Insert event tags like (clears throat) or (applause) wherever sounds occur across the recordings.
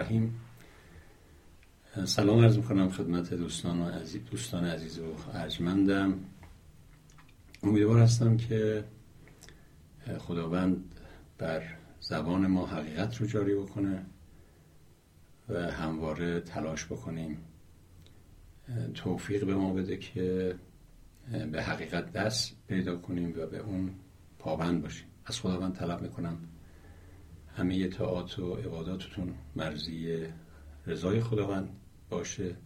الرحیم. سلام عرض می‌کنم خدمت دوستان و عزیز دوستان عزیز و ارجمندم. امیدوار هستم که خداوند بر زبان ما حقیقت رو جاری بکنه و همواره تلاش بکنیم توفیق به ما بده که به حقیقت دست پیدا کنیم و به اون پابند باشیم. از خداوند طلب می‌کنم همه تاعت و عباداتتون مرزی رضای خداوند باشه.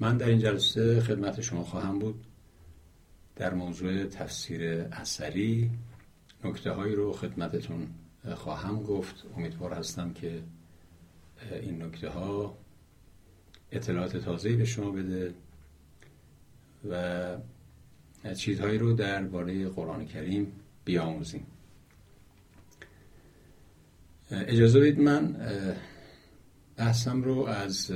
من در این جلسه خدمت شما خواهم بود. در موضوع تفسیر اثری نکته هایی رو خدمتتون خواهم گفت. امیدوار هستم که این نکته ها اطلاعات تازه‌ای به شما بده و چیزهایی رو درباره قرآن کریم بیاموزیم. اجازه بدید من بحثم رو از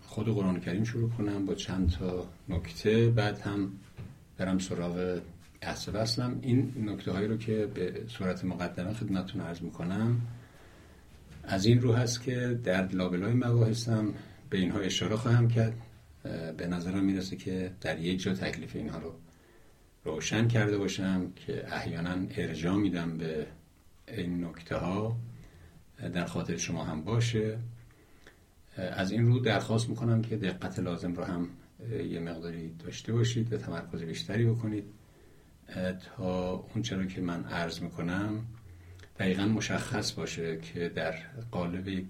خود قرآن کریم شروع کنم با چند تا نکته. بعد هم برم سراغ بحث وصلم. این نکته هایی رو که به صورت مقدمه خدمتتون عرض می‌کنم از این رو هست که در لابلای مباحثم به اینها اشاره خواهم کرد. به نظرم می‌رسه که در یک جا تکلیف اینها رو روشن کرده باشم که احیانا ارجاع میدم به این نکته ها در خاطر شما هم باشه. از این رو درخواست می‌کنم که دقت لازم رو هم یه مقداری داشته باشید و تمرکز بیشتری بکنید. تا اون چرا که من عرض می‌کنم دقیقا مشخص باشه که در قالب یک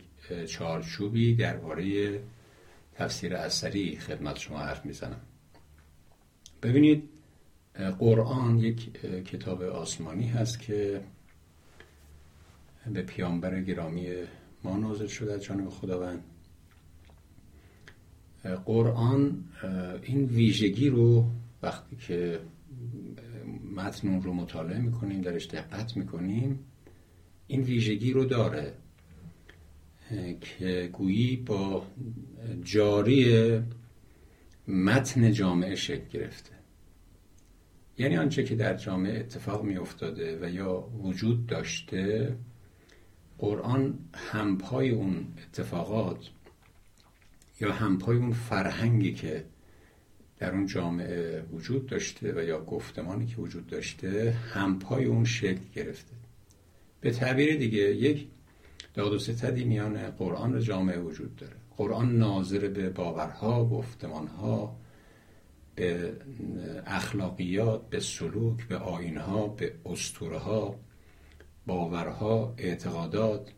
چارچوبی درباره تفسیر اثری خدمت شما حرف می‌زنم. ببینید قرآن یک کتاب آسمانی هست که به پیامبر گرامی ما نازل شده از جانب خداوند. قرآن این ویژگی رو وقتی که متن رو مطالعه می‌کنیم درش دقت می‌کنیم این ویژگی رو داره که گویی با جاری متن جامعه شکل گرفته. یعنی آنچه که در جامعه اتفاق می افتاده و یا وجود داشته قرآن همپای اون اتفاقات یا همپای اون فرهنگی که در اون جامعه وجود داشته و یا گفتمانی که وجود داشته همپای اون شکل گرفته. به تعبیر دیگه یک داد و ستدی میان قرآن و جامعه وجود داره. قرآن ناظر به باورها گفتمانها به اخلاقیات به سلوک به آینها به اسطوره ها باورها اعتقادات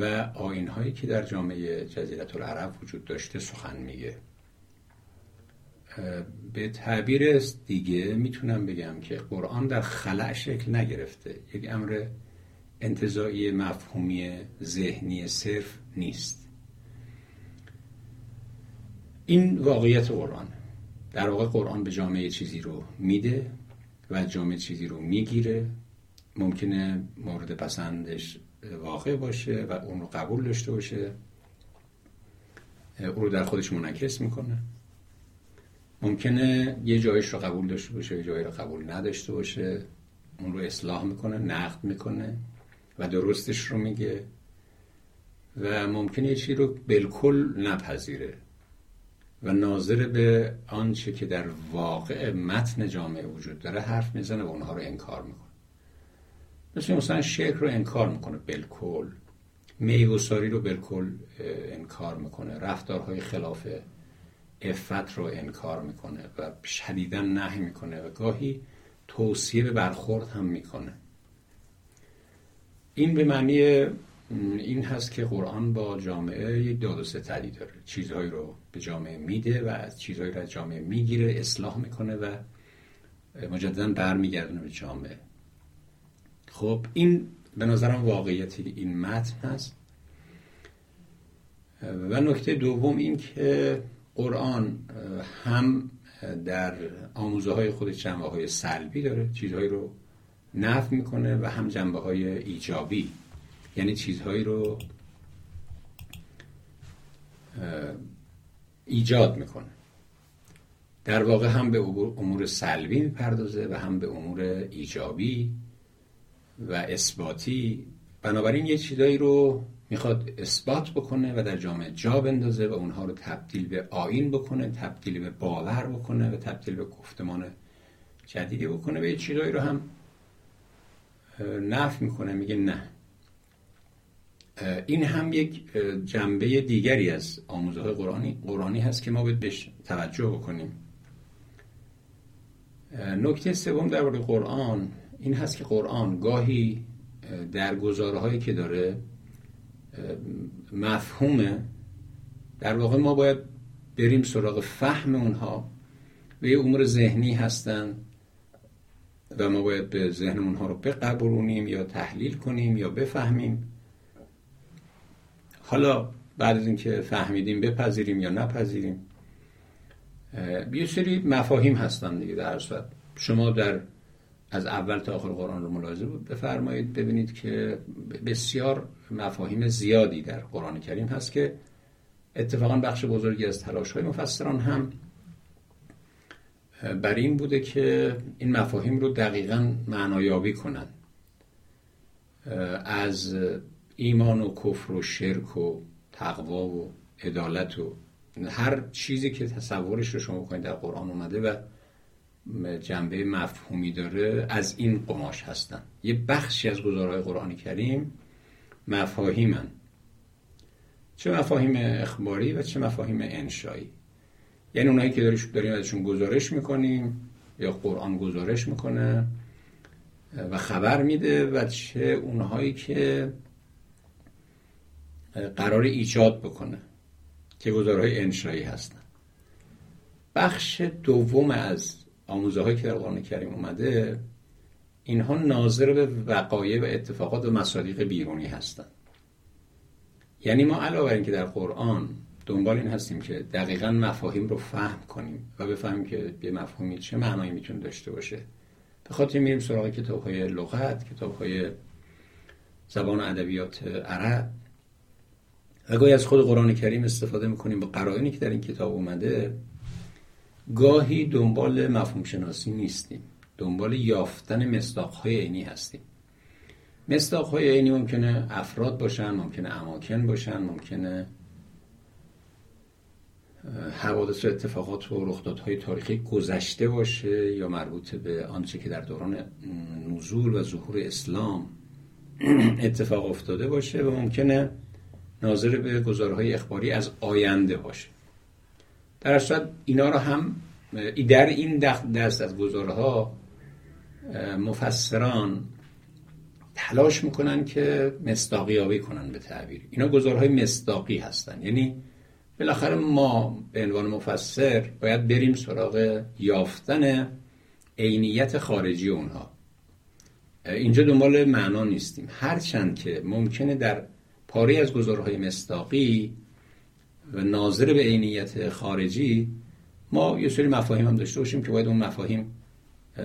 و آینهایی که در جامعه جزیرت العرب وجود داشته سخن میگه. به تعبیر دیگه می‌تونم بگم که قرآن در خلع شکل نگرفته. یک امر انتظایی مفهومی ذهنی صرف نیست. این واقعیت قرآن در واقع قرآن به جامعه چیزی رو میده و جامعه چیزی رو می‌گیره. ممکنه مورد پسندش واقع باشه و اون رو قبول داشته باشه. او رو در خودش منعکس می‌کنه. ممکنه یه جایش رو قبول داشته باشه یه جایی رو قبول نداشته باشه. اون رو اصلاح می‌کنه نقد می‌کنه و درستش رو میگه و ممکنه یه چیزی رو بالکل نپذیره و ناظر به آنچه که در واقع متن جامعه وجود داره حرف می‌زنه و اونها رو انکار می‌کنه. مثل مثلا شرک رو انکار می‌کنه بالکل. میگساری رو بالکل انکار می‌کنه. رفتارهای خلاف افت رو انکار می‌کنه و شدیدا نهی می‌کنه و گاهی توصیه به برخورد هم می‌کنه. این به معنی این هست که قرآن با جامعه یک داد و ستدی داره. چیزهایی رو به جامعه میده و از چیزهایی رو از جامعه می‌گیره اصلاح می‌کنه و مجددا برمیگردونه به جامعه. خب این به نظرم واقعیت این متن هست. و نکته دوم این که قرآن هم در آموزه های خود جنبه های سلبی داره چیزهایی رو نفع می‌کنه و هم جنبه های ایجابی. یعنی چیزهایی رو ایجاد می‌کنه. در واقع هم به امور سلبی می‌پردازه و هم به امور ایجابی و اثباتی. بنابراین یه چیزایی رو می‌خواد اثبات بکنه و در جامعه جا بندازه و اونها رو تبدیل به آین بکنه تبدیل به باور بکنه و تبدیل به گفتمان جدیدی بکنه. و یه چیزایی رو هم نف می‌کنه میگه نه. این هم یک جنبه دیگری از آموزه های قرآنی, قرآنی هست که ما باید بهش توجه بکنیم. نکته سوم در قرآن. این هست که قرآن گاهی در گزارهایی که داره مفهومه. در واقع ما باید بریم سراغ فهم اونها. و یه امور ذهنی هستن و ما باید به ذهن اونها رو بقبرونیم یا تحلیل کنیم یا بفهمیم. حالا بعد از اینکه فهمیدیم بپذیریم یا نپذیریم یه سری مفاهیم هستن دیگه در صورت. شما در از اول تا آخر قرآن رو ملاحظه بفرمایید ببینید که بسیار مفاهیم زیادی در قرآن کریم هست که اتفاقا بخش بزرگی از تلاش های مفسران هم بر این بوده که این مفاهیم رو دقیقا معنایابی کنند از ایمان و کفر و شرک و تقوا و عدالت و هر چیزی که تصورش رو شما بکنید در قرآن اومده و جنبه مفهومی داره از این قماش هستن. یه بخشی از گزارهای قرآن کریم مفاهیمن. چه مفاهیم اخباری و چه مفاهیم انشایی. یعنی اونایی که داریم ازشون گزارش می‌کنیم یا قرآن گزارش می‌کنه و خبر میده و چه اونهایی که قرار ایجاد بکنه که گزارهای انشایی هستن. بخش دوم از آموزه هایی که در قرآن کریم اومده اینها ناظر به وقایع و اتفاقات و مصادیق بیرونی هستند. یعنی ما علاوه بر اینکه در قرآن دنبال این هستیم که دقیقا مفاهیم رو فهم کنیم و بفهمیم که به مفهومی چه معنایی می‌تونه داشته باشه به خاطر میریم سراغ کتاب های لغت کتاب های زبان ادبیات عرب. و گاهی از خود قرآن کریم استفاده می‌کنیم با قرائنی که در این کتاب اومده. گاهی دنبال مفهوم شناسی نیستیم. دنبال یافتن مصداقهای عینی هستیم. مصداقهای عینی ممکنه افراد باشن ممکنه اماکن باشن ممکنه حوادث و اتفاقات و رخدادهای تاریخی گذشته باشه یا مربوط به آنچه که در دوران نزول و ظهور اسلام (clears throat) اتفاق افتاده باشه و ممکنه ناظر به گزارهای اخباری از آینده باشه. در صورت اینا رو هم در این دست از گزارها مفسران تلاش می‌کنن که مصداقیابی کنن به تعبیر. اینا گزارهای مصداقی هستن. یعنی بالاخره ما به عنوان مفسر باید بریم سراغ یافتن عینیت خارجی اونها. اینجا دنبال معنا نیستیم. هرچند که ممکنه در پاره از گزارهای مصداقی و ناظر به عینیت خارجی ما یه سری مفاهیم هم داشته باشیم که باید اون مفاهیم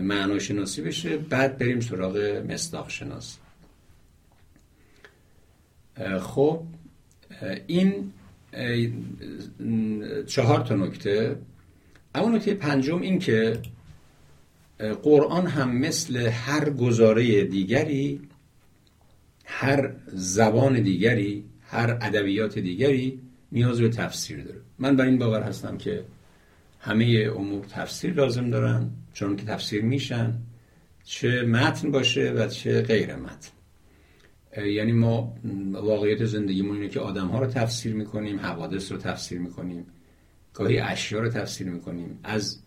معناشناسی بشه. بعد بریم سراغ مصداق شناسی خب این چهار تا نکته. اما نکته پنجم این که قرآن هم مثل هر گزاره دیگری هر زبان دیگری هر ادبیات دیگری نیاز به تفسیر داره. من بر این باور هستم که همه امور تفسیر لازم دارن چون که تفسیر میشن چه متن باشه و چه غیر متن. یعنی ما واقعیت زندگیمون اینه که آدم ها رو تفسیر می‌کنیم حوادث رو تفسیر می‌کنیم گاهی اشیا رو تفسیر می‌کنیم. از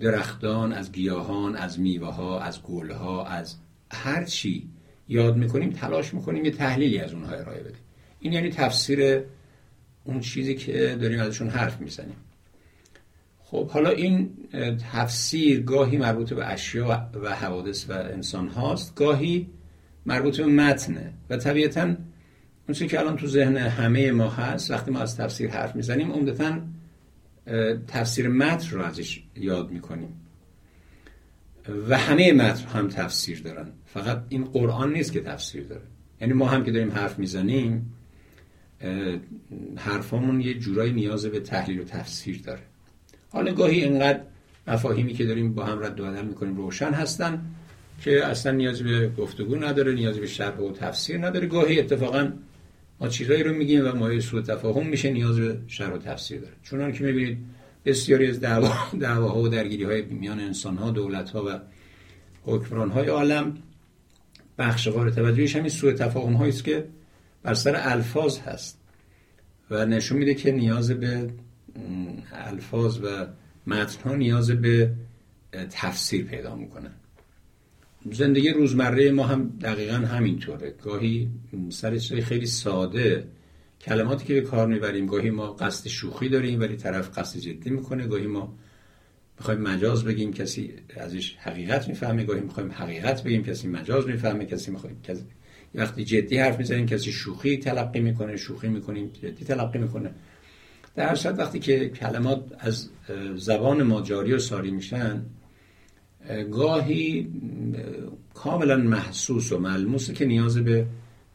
درختان از گیاهان از میوه ها از گل ها از هر چی یاد می‌کنیم تلاش می‌کنیم یه تحلیلی از اونها ارائه بدیم. این یعنی تفسیر اون چیزی که داریم ازشون حرف می‌زنیم. خب حالا این تفسیر گاهی مربوط به اشیا و حوادث و انسان هاست گاهی مربوط به متنه و طبیعتا اون چیزی که الان تو ذهن همه ما هست وقتی ما از تفسیر حرف می‌زنیم عمدتا تفسیر متن رو ازش یاد می‌کنیم. و همه متن هم تفسیر دارن. فقط این قرآن نیست که تفسیر داره. یعنی ما هم که داریم حرف می‌زنیم حرفامون یه جورایی نیاز به تحلیل و تفسیر داره. حالا گاهی اینقدر مفاهیمی که داریم با هم رد و بدل می‌کنیم روشن هستن که اصلا نیازی به گفتگو نداره نیازی به شرح و تفسیر نداره. گاهی اتفاقا ما چیزایی رو میگیم و مایه سوء تفاهم میشه نیاز به شرح و تفسیر داره. چون که می‌بینید بسیاری از دعوا دعواها و درگیری های میان انسان ها و حکمران عالم بخش قابل توجهش همین سوء تفاهم است که بر سر الفاظ هست و نشون میده که نیاز به الفاظ و متن ها نیاز به تفسیر پیدا می‌کنن. زندگی روزمره ما هم دقیقا همینطوره. گاهی سر خیلی ساده کلماتی که به کار می‌بریم گاهی ما قصد شوخی داریم ولی طرف قصد جدی می‌کنه. گاهی ما می‌خوایم مجاز بگیم کسی ازش حقیقت می‌فهمه. گاهی می‌خوایم حقیقت بگیم کسی مجاز می‌فهمه. کسی می‌خوایم وقتی جدی حرف می‌زنیم کسی شوخی تلقی می‌کنه شوخی می‌کنیم جدی تلقی می‌کنه. در هر وقتی که کلمات از زبان ما جاری و ساری میشن گاهی کاملا محسوس و ملموسه که نیاز به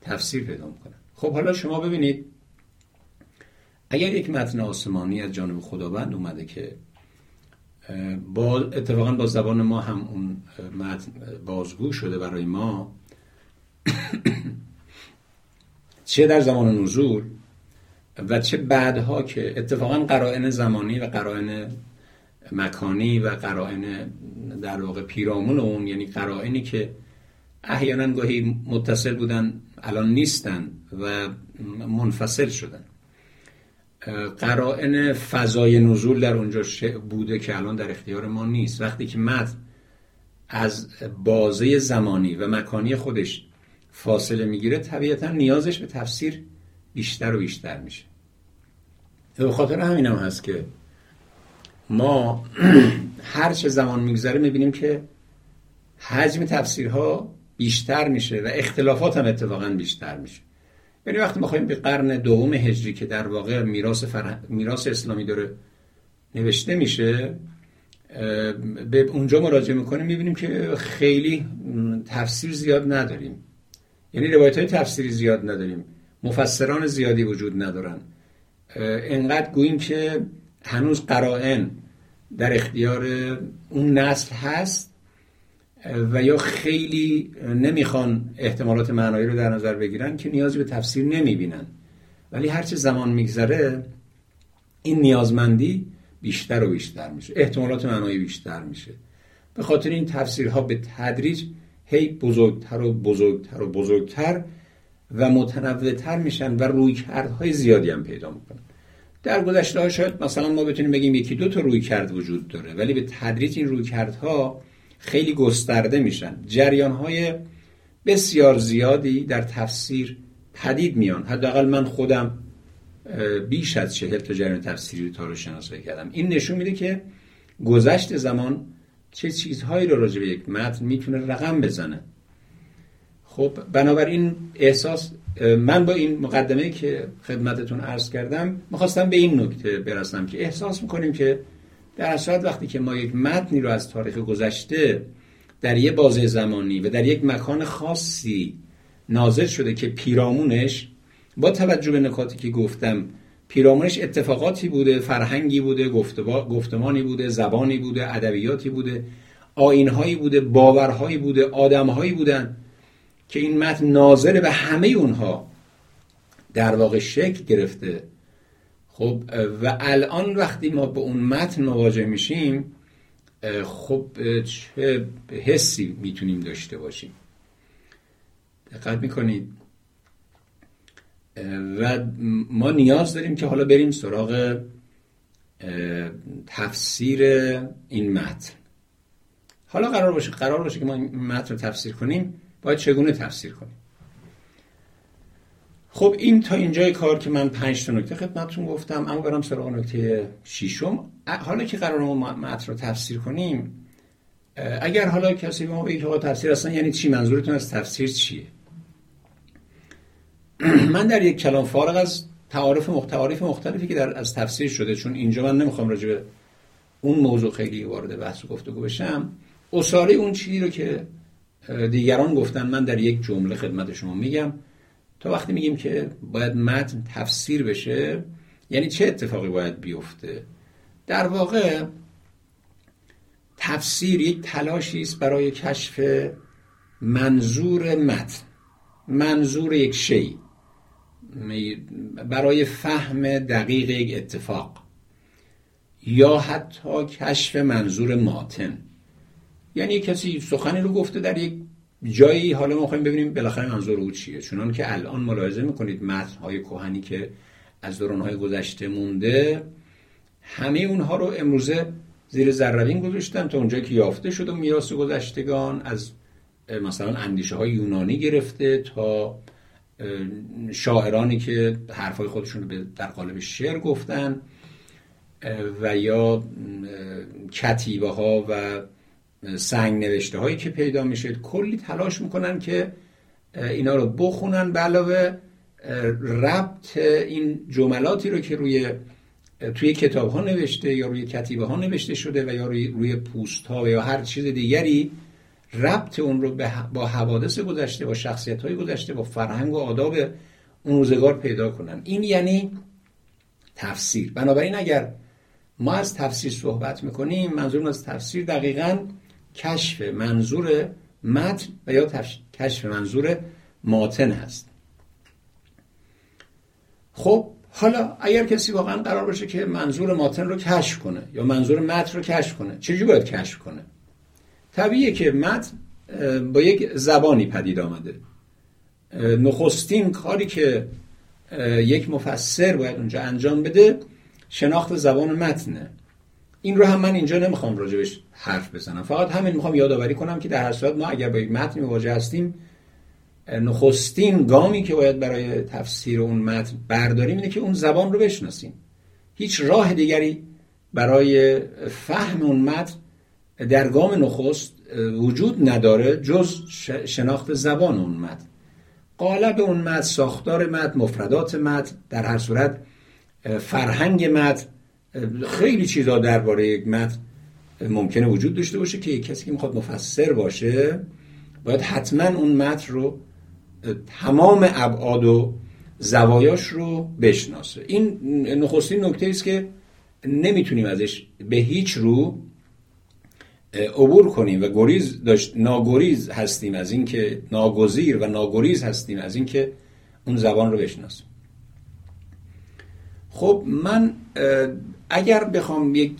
تفسیر پیدا می‌کنه خب حالا شما ببینید اگر یک متن آسمانی از جانب خداوند اومده که با اتفاقا با زبان ما هم اون متن بازگو شده برای ما (coughs) چه در زمان نزول و چه بعدها که اتفاقا قرائن زمانی و قرائن مکانی و قرائن در واقع پیرامون اون یعنی قرائنی که احیانا گاهی متصل بودن الان نیستن و منفصل شدن. قرائن فضای نزول در اونجا بوده که الان در اختیار ما نیست. وقتی که متن از بازه زمانی و مکانی خودش فاصله می‌گیره طبیعتا نیازش به تفسیر بیشتر و بیشتر میشه. به خاطر همین هم هست که ما (clears throat) هر چه زمان میگذره می‌بینیم که حجم تفسیرها بیشتر میشه و اختلافات هم اتفاقا بیشتر میشه. یعنی وقتی ما به قرن دوم هجری که در واقع میراث فرح... میراث اسلامی داره نوشته میشه به اونجا مراجعه می‌کنیم می‌بینیم که خیلی تفسیر زیاد نداریم. یعنی روایت های تفسیری زیاد نداریم. مفسران زیادی وجود ندارن. انقدر گوییم که هنوز قرائن در اختیار اون نسل هست و یا خیلی نمی‌خوان احتمالات معنایی رو در نظر بگیرن که نیازی به تفسیر نمی‌بینن. ولی هرچه زمان میگذره این نیازمندی بیشتر و بیشتر میشه. احتمالات معنایی بیشتر میشه. به خاطر این تفسیرها به تدریج هی بزرگتر و بزرگتر و بزرگتر و متنوعتر میشن و رویکردهای زیادی هم پیدا می‌کنن. در گذشته ها شاید مثلا ما بتونیم بگیم یکی دو تا روی کرد وجود داره ولی به تدریج این روی کردها خیلی گسترده میشن. جریان های بسیار زیادی در تفسیر پدید میان. حداقل من خودم بیش از چهل تا جریان تفسیری تا رو شناسایی کردم. این نشون میده که گذشت زمان چه چیزهایی رو راجع به یک متن می‌تونه رقم بزنه. خب بنابراین احساس من با این مقدمه که خدمتتون عرض کردم می‌خواستم به این نکته برسم که احساس می‌کنیم که در اصل وقتی که ما یک متنی رو از تاریخ گذشته در یک بازه زمانی و در یک مکان خاصی نازل شده که پیرامونش با توجه به نکاتی که گفتم پیرامونش اتفاقاتی بوده فرهنگی بوده گفتمانی بوده زبانی بوده ادبیاتی بوده آینهایی بوده باورهایی بوده آدمهایی بودن که این متن ناظر به همه اونها در واقع شکل گرفته. خب و الان وقتی ما به اون متن مواجه میشیم خب چه حسی می‌تونیم داشته باشیم؟ دقت می‌کنید. و ما نیاز داریم که حالا بریم سراغ تفسیر این متن. حالا قرار باشه قرار باشه که ما این متن رو تفسیر کنیم باید چگونه تفسیر کنیم؟ خب این تا اینجای کار که من پنج تا نکته خدمتتون گفتم اما برم سراغ نکته ششم. حالا که قرار ما متن رو تفسیر کنیم اگر حالا کسی به ما بگه تفسیر اصلا یعنی چی؟ منظورتون از تفسیر چیه؟ (clears throat) من در یک کلام فارغ از تعارف مختلف مختلفی که در از تفسیر شده چون اینجا من نمی‌خوام راجع به اون موضوع خیلی وارد بحث و گفتگو بشم اصاره اون چیزی رو که دیگران گفتن من در یک جمله خدمت شما میگم. تا وقتی میگیم که باید متن تفسیر بشه یعنی چه اتفاقی باید بیفته؟ در واقع تفسیر یک تلاشی است برای کشف منظور متن منظور یک شی. برای فهم دقیق یک اتفاق یا حتی کشف منظور ماتن. یعنی کسی سخنی رو گفته در یک جایی حالا ما می‌خوایم ببینیم بالاخره منظور او چیه. چونان که الان ملاحظه می‌کنید متن های کهنی که از دوران های گذشته مونده همه اونها رو امروزه زیر ذروین گذاشتن تا اونجایی که یافته شده میراث گذشتگان از مثلا اندیشه های یونانی گرفته تا شاعرانی که حرفای خودشون رو در قالب شعر گفتن و یا کتیبه ها و سنگ نوشته هایی که پیدا میشه کلی تلاش می‌کنن که اینا رو بخونن به علاوه ربط این جملاتی رو که روی توی کتاب ها نوشته یا روی کتیبه ها نوشته شده و یا روی, روی پوست ها و یا هر چیز دیگری ربط اون رو با حوادث گذشته با شخصیت های گذشته با فرهنگ و آداب اون روزگار پیدا کنن. این یعنی تفسیر. بنابراین اگر ما از تفسیر صحبت می‌کنیم منظور از تفسیر دقیقا کشف منظور متن و یا کشف منظور ماتن هست. خب حالا اگر کسی واقعا قرار باشه که منظور ماتن رو کشف کنه یا منظور متن رو کشف کنه چجوری باید کشف کنه؟ طبیعیه که متن با یک زبانی پدید آمده. نخستین کاری که یک مفسر باید اونجا انجام بده شناخت زبان متنه. این رو هم من اینجا نمی‌خوام راجبش حرف بزنم. فقط همین می‌خوام یادآوری کنم که در هر صورت ما اگر با یک متن مواجه هستیم نخستین گامی که باید برای تفسیر اون متن برداریم اینه که اون زبان رو بشناسیم. هیچ راه دیگری برای فهم اون متن در گام نخست وجود نداره جز شناخت زبان اون متن. قالب اون متن ساختار متن مفردات متن در هر صورت فرهنگ متن خیلی چیزا درباره یک متن ممکنه وجود داشته باشه که کسی که می‌خواد مفسر باشه باید حتما اون متن رو تمام ابعاد و زوایاش رو بشناسه. این نخستین نکته است که نمی‌تونیم ازش به هیچ رو عبور کنیم و گریز داشت ناگریز هستیم از اینکه ناگزیر و ناگریز هستیم از اینکه اون زبان رو بشناسیم. خب من اگر بخوام یک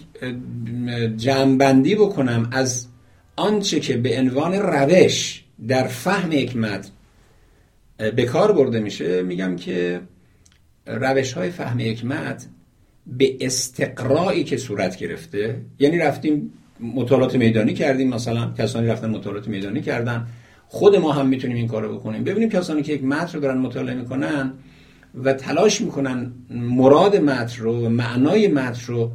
جمعبندی بکنم از آنچه که به عنوان روش در فهم یک متن به کار برده میشه میگم که روش های فهم یک متن به استقرایی که صورت گرفته یعنی رفتیم مطالعات میدانی کردیم مثلا کسانی رفتن مطالعات میدانی کردن. خود ما هم می‌تونیم این کارو بکنیم. ببینیم کسانی که یک متن رو دارن مطالعه می‌کنن و تلاش می‌کنن مراد متن رو و معنای متن رو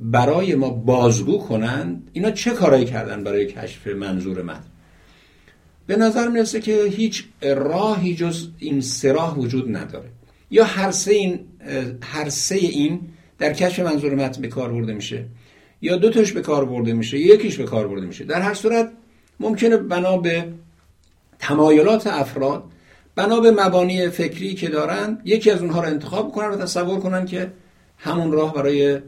برای ما بازگو کنند اینا چه کارایی کردن برای کشف منظور متن؟ به نظر می‌رسه که هیچ راهی جز این سراح وجود نداره. یا هر سه این هر سه این در کشف منظور متن به کار برده میشه. یا دو تاش به کار برده میشه یکیش به کار برده میشه. در هر صورت ممکنه بنا به تمایلات افراد بنا به مبانی فکری که دارن یکی از اونها رو انتخاب کنن و تصور کنن که همون راه برای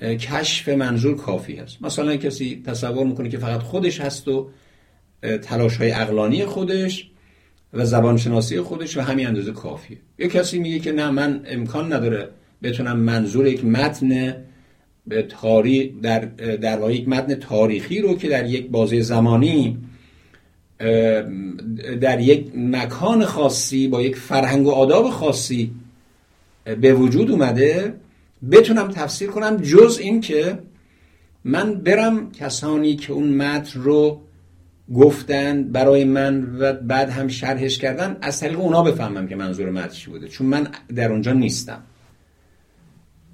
کشف منظور کافی است مثلا کسی تصور می‌کنه که فقط خودش هست و تلاش های اقلانی خودش و زبانشناسی خودش و همین اندازه کافیه. یک کسی میگه که نه من امکان نداره بتونم منظور یک متن تاریخ در در واقع یک متن تاریخی رو که در یک بازه زمانی در یک مکان خاصی با یک فرهنگ و آداب خاصی به وجود اومده. بتونم تفسیر کنم جز این که من برم کسانی که اون متن رو گفتن برای من و بعد هم شرحش کردن از طریق اونا بفهمم که منظور متن چی بوده. چون من در اونجا نیستم.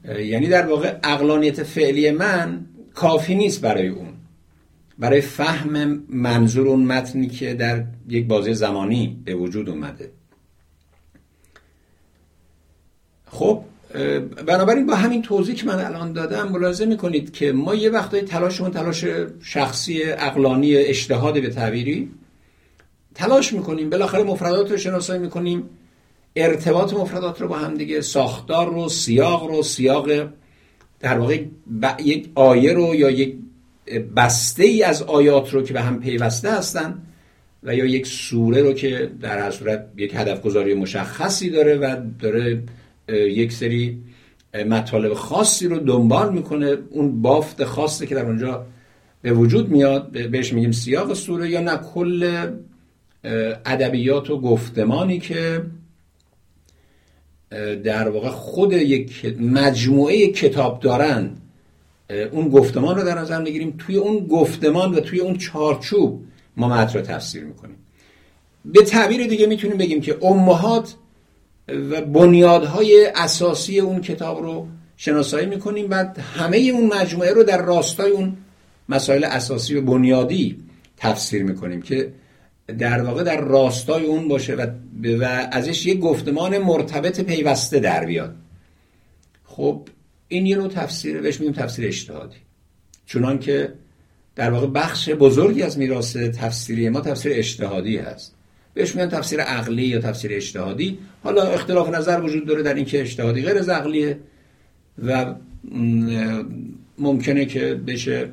یعنی در واقع اقلانیت فعلی من کافی نیست برای اون. برای فهم منظور اون متنی که در یک بازی زمانی به وجود اومده. خب بنابراین با همین توضیح که من الان دادم ملاحظه می‌کنید که ما یه وقتای تلاشمون تلاش شخصی اقلانی اجتهاد به تعبیری تلاش می‌کنیم. بالاخره مفردات رو شناسایی می‌کنیم. ارتباط مفردات رو با هم دیگه ساختار رو سیاق رو سیاق در واقع یک آیه رو یا یک بسته ای از آیات رو که به هم پیوسته هستن و یا یک سوره رو که در هر صورت یک هدف گذاری مشخصی داره و داره یک سری مطالب خاصی رو دنبال می‌کنه. اون بافت خاصی که در اونجا به وجود میاد بهش میگیم سیاق سوره یا نه کل ادبیات و گفتمانی که در واقع خود یک مجموعه کتاب دارند اون گفتمان رو در نظر می‌گیریم. توی اون گفتمان و توی اون چارچوب ما متن رو تفسیر می‌کنیم. به تعبیر دیگه می‌تونیم بگیم که امهات و بنیادهای اساسی اون کتاب رو شناسایی می‌کنیم. بعد همه اون مجموعه رو در راستای اون مسائل اساسی و بنیادی تفسیر می‌کنیم که در واقع در راستای اون باشه و, و ازش یک گفتمان مرتبط پیوسته در بیاد. خب این یه نوع تفسیر بهش میگیم تفسیر اجتهادی. چونان که در واقع بخش بزرگی از میراث تفسیری ما تفسیر اجتهادی هست. بهش میگن تفسیر عقلی یا تفسیر اجتهادی. حالا اختلاف نظر وجود داره در اینکه اجتهادی غیر از عقلیه و ممکنه که بشه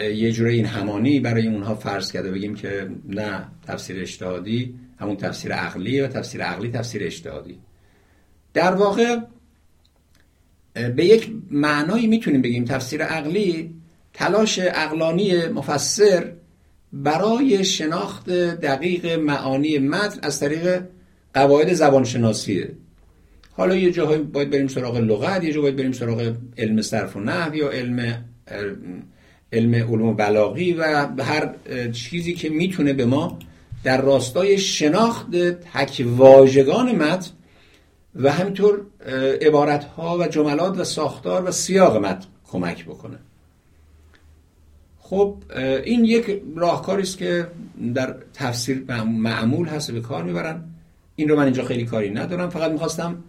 یه جوره این همانی برای اونها فرض کرده. بگیم که نه تفسیر اجتهادی همون تفسیر عقلی و تفسیر عقلی تفسیر اجتهادی در واقع به یک معنایی می‌تونیم بگیم تفسیر عقلی تلاش اقلانی مفسر برای شناخت دقیق معانی متن از طریق قواعد زبانشناسیه. حالا یه جاهایی باید بریم سراغ لغت یه جا باید بریم سراغ علم صرف و نحو یا علم علم علوم بلاغی و هر چیزی که می‌تونه به ما در راستای شناخت تک واژگان متن و همینطور عبارت ها و جملات و ساختار و سیاق متن کمک بکنه. خب این یک راهکاری است که در تفسیر معمول هست به کار می‌برن. این رو من اینجا خیلی کاری ندارم. فقط می‌خواستم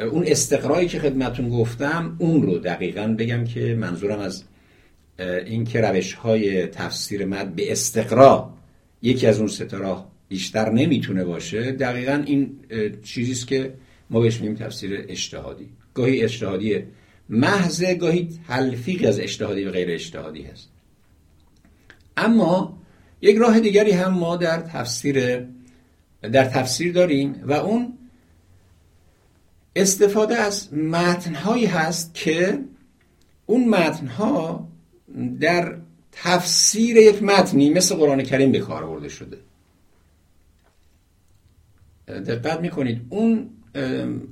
اون استقرایی که خدمتون گفتم اون رو دقیقا بگم که منظورم از این که روش های تفسیر مد به استقرا یکی از اون ستا بیشتر نمی‌تونه باشه دقیقا این چیزیست که ما بهش میگیم تفسیر اجتهادی گاهی اجتهادی محض گاهی تلفیق از اجتهادی و غیر اجتهادی هست. اما یک راه دیگری هم ما در تفسیر در تفسیر داریم و اون استفاده از متنهایی هست که اون متنها در تفسیر یک متنی مثل قرآن کریم به کار برده شده. دقت می‌کنید. اون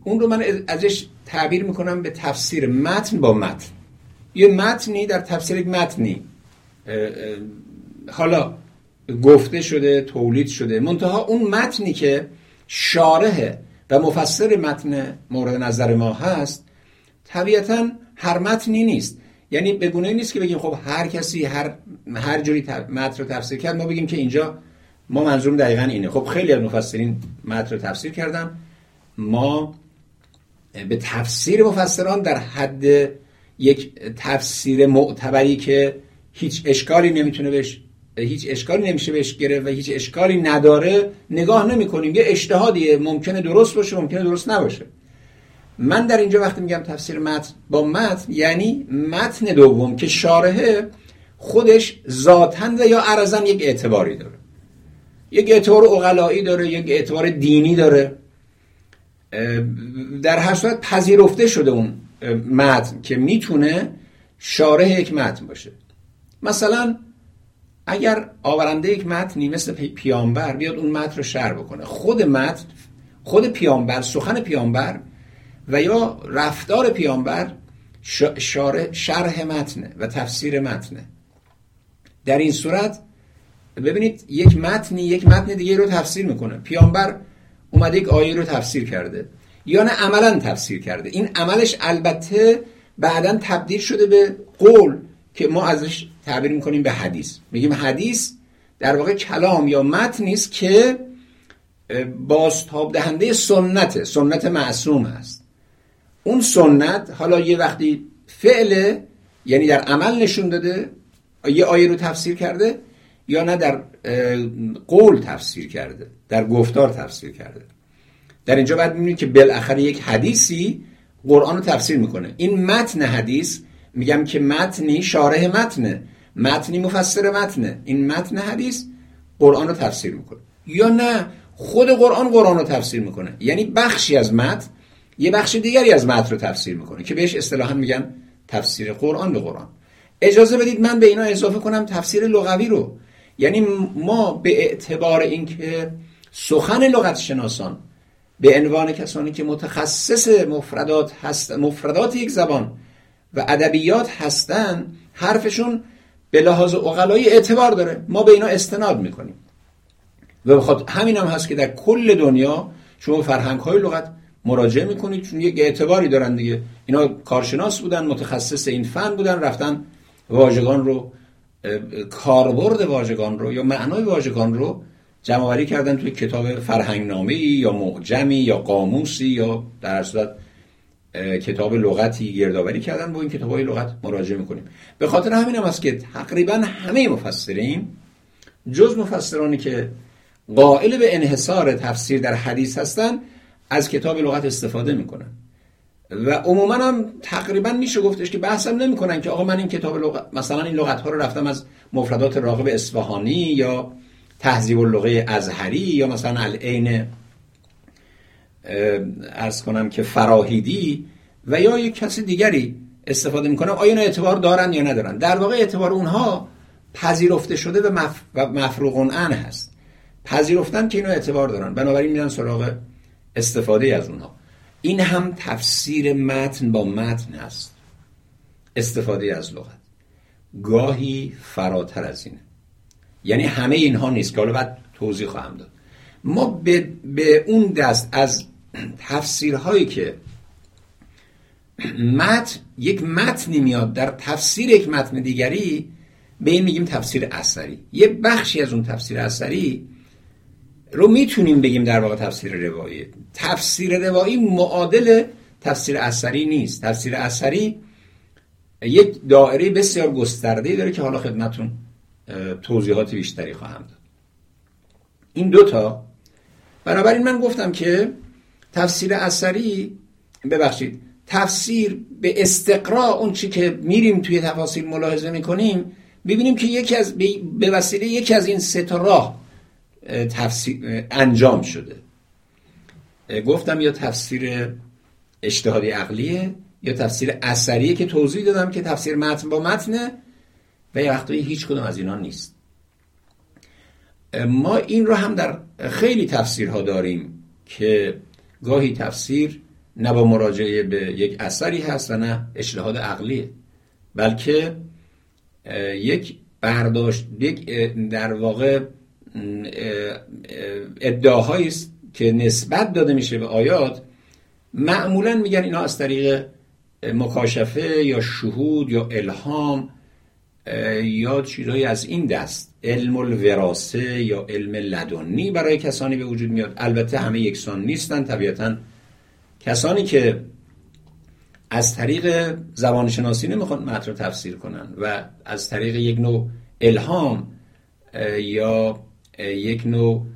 اون رو من ازش تعبیر می‌کنم به تفسیر متن با متن. یه متنی در تفسیر یک متنی. حالا گفته شده تولید شده. منتها اون متنی که شارح و مفسر متن مورد نظر ما هست طبیعتا هر متنی نیست. یعنی به گونه نیست که بگیم خب هر کسی هر هر جوری متن رو تفسیر کرد ما بگیم که اینجا ما منظورم دقیقا اینه. خب خیلی از مفسرین متن رو تفسیر کردن. ما به تفسیر مفسران در حد یک تفسیر معتبری که هیچ اشکالی نمی‌تونه بهش هیچ اشکالی نمیشه بهش گرفت و هیچ اشکالی نداره نگاه نمی کنیم یه اجتهادیه ممکنه درست باشه ممکنه درست نباشه. من در اینجا وقتی میگم تفسیر متن با متن یعنی متن دوم که شارحه خودش ذاتن و یا عرضن یک اعتباری داره. یک اعتبار اقلایی داره یک اعتبار دینی داره. در هر صورت پذیرفته شده اون متن که می‌تونه شارح یک متن باشه. مثلا اگر آورنده یک متنی مثل پیامبر بیاد اون متن رو شرح بکنه. خود متن خود پیامبر سخن پیامبر و یا رفتار پیامبر شرح متنه و تفسیر متنه. در این صورت ببینید یک متنی یک متن دیگه رو تفسیر می‌کنه. پیامبر اومده یک آیه رو تفسیر کرده. یا نه عملا تفسیر کرده. این عملش البته بعدا تبدیل شده به قول که ما ازش تعبیر می‌کنیم به حدیث. میگیم حدیث در واقع کلام یا متن نیست که بازتاب دهنده سنت سنت معصوم است اون سنت حالا یه وقتی فعل یعنی در عمل نشون داده یه آیه رو تفسیر کرده یا نه در قول تفسیر کرده در گفتار تفسیر کرده. در اینجا باید می‌بینید که بالاخره یک حدیثی قرآن رو تفسیر می‌کنه. این متن حدیث میگم که متنی شارح متنه. متنی مفسر متنه. این متن حدیث قرآن رو تفسیر می‌کنه. یا نه خود قرآن قرآن رو تفسیر می‌کنه. یعنی بخشی از متن یه بخش دیگری از متن رو تفسیر می‌کنه که بهش اصطلاحا میگن تفسیر قرآن به قرآن. اجازه بدید من به اینا اضافه کنم تفسیر لغوی رو. یعنی ما به اعتبار اینکه سخن لغت شناسان به عنوان کسانی که متخصص مفردات هست مفردات یک زبان و ادبیات هستن حرفشون به لحاظ اقلایی اعتبار داره. ما به اینا استناد می‌کنیم. و بخاطر همین هم هست که در کل دنیا شما فرهنگ های لغت مراجعه می‌کنید چون یک اعتباری دارن دیگه. اینا کارشناس بودن متخصص این فن بودن رفتن واژگان رو کاربرد واژگان رو یا معنای واژگان رو جمع آوری کردن توی کتاب فرهنگنامه یا معجمی یا قاموسی یا در صورت کتاب لغتی گردآوری کردن. با این کتاب های لغت مراجعه می‌کنیم. به خاطر همین هم است که تقریبا همه مفسرین جز مفسرانی که قائل به انحصار تفسیر در حدیث هستن از کتاب لغت استفاده می‌کنن. و عموما هم تقریبا میشه گفتش که بحثم نمی‌کنن که آقا من این کتاب لغت مثلا این لغت ها رو رفتم از مفردات راغب اصفهانی یا تهذیب اللغه ازهری یا مثلا العین ارز کنم که فراهیدی و یا یک کسی دیگری استفاده می‌کنم آیا اینا اعتبار دارن یا ندارن؟ در واقع اعتبار اونها پذیرفته شده و, مف... و مفروغون ان هست. پذیرفتن که اینا اعتبار دارن. بنابراین میرن سراغ استفاده از اونها. این هم تفسیر متن با متن هست استفاده از لغت. گاهی فراتر از اینه. یعنی همه اینها نیست که حالا بعد توضیح خواهم داد. ما به, به اون دست از تفسیرهایی که متن یک متنی میاد در تفسیر یک متن دیگری به این میگیم تفسیر اثری. یه بخشی از اون تفسیر اثری رو می‌تونیم بگیم در واقع تفسیر روایی. تفسیر روایی معادل تفسیر اثری نیست. تفسیر اثری یک دائره بسیار گسترده داره که حالا خدمتون توضیحات بیشتری خواهم داد. این دوتا بنابراین من گفتم که تفسیر اثری ببخشید تفسیر به استقرا اون چی که میریم توی تفاصیل ملاحظه می‌کنیم ببینیم که یکی از به وسیله یکی از این سه راه تفسیر انجام شده. گفتم یا تفسیر اجتهادی عقلیه یا تفسیر اثریه که توضیح دادم که تفسیر متن با متنه و یه وقتایی هیچ کدوم از اینا نیست. ما این رو هم در خیلی تفسیرها داریم که گاهی تفسیر نه با مراجعه به یک اثری هست و نه اجتهاد عقلیه بلکه یک برداشت یک در واقع ادعاهایی است که نسبت داده میشه به آیات معمولا میگن اینا از طریق مکاشفه یا شهود یا الهام یا چیزهایی از این دست علم الوراسه یا علم لدنی برای کسانی به وجود میاد. البته همه یکسان نیستن طبیعتا کسانی که از طریق زبانشناسی نمی‌خوان متن رو تفسیر کنن و از طریق یک نوع الهام یا یک نوع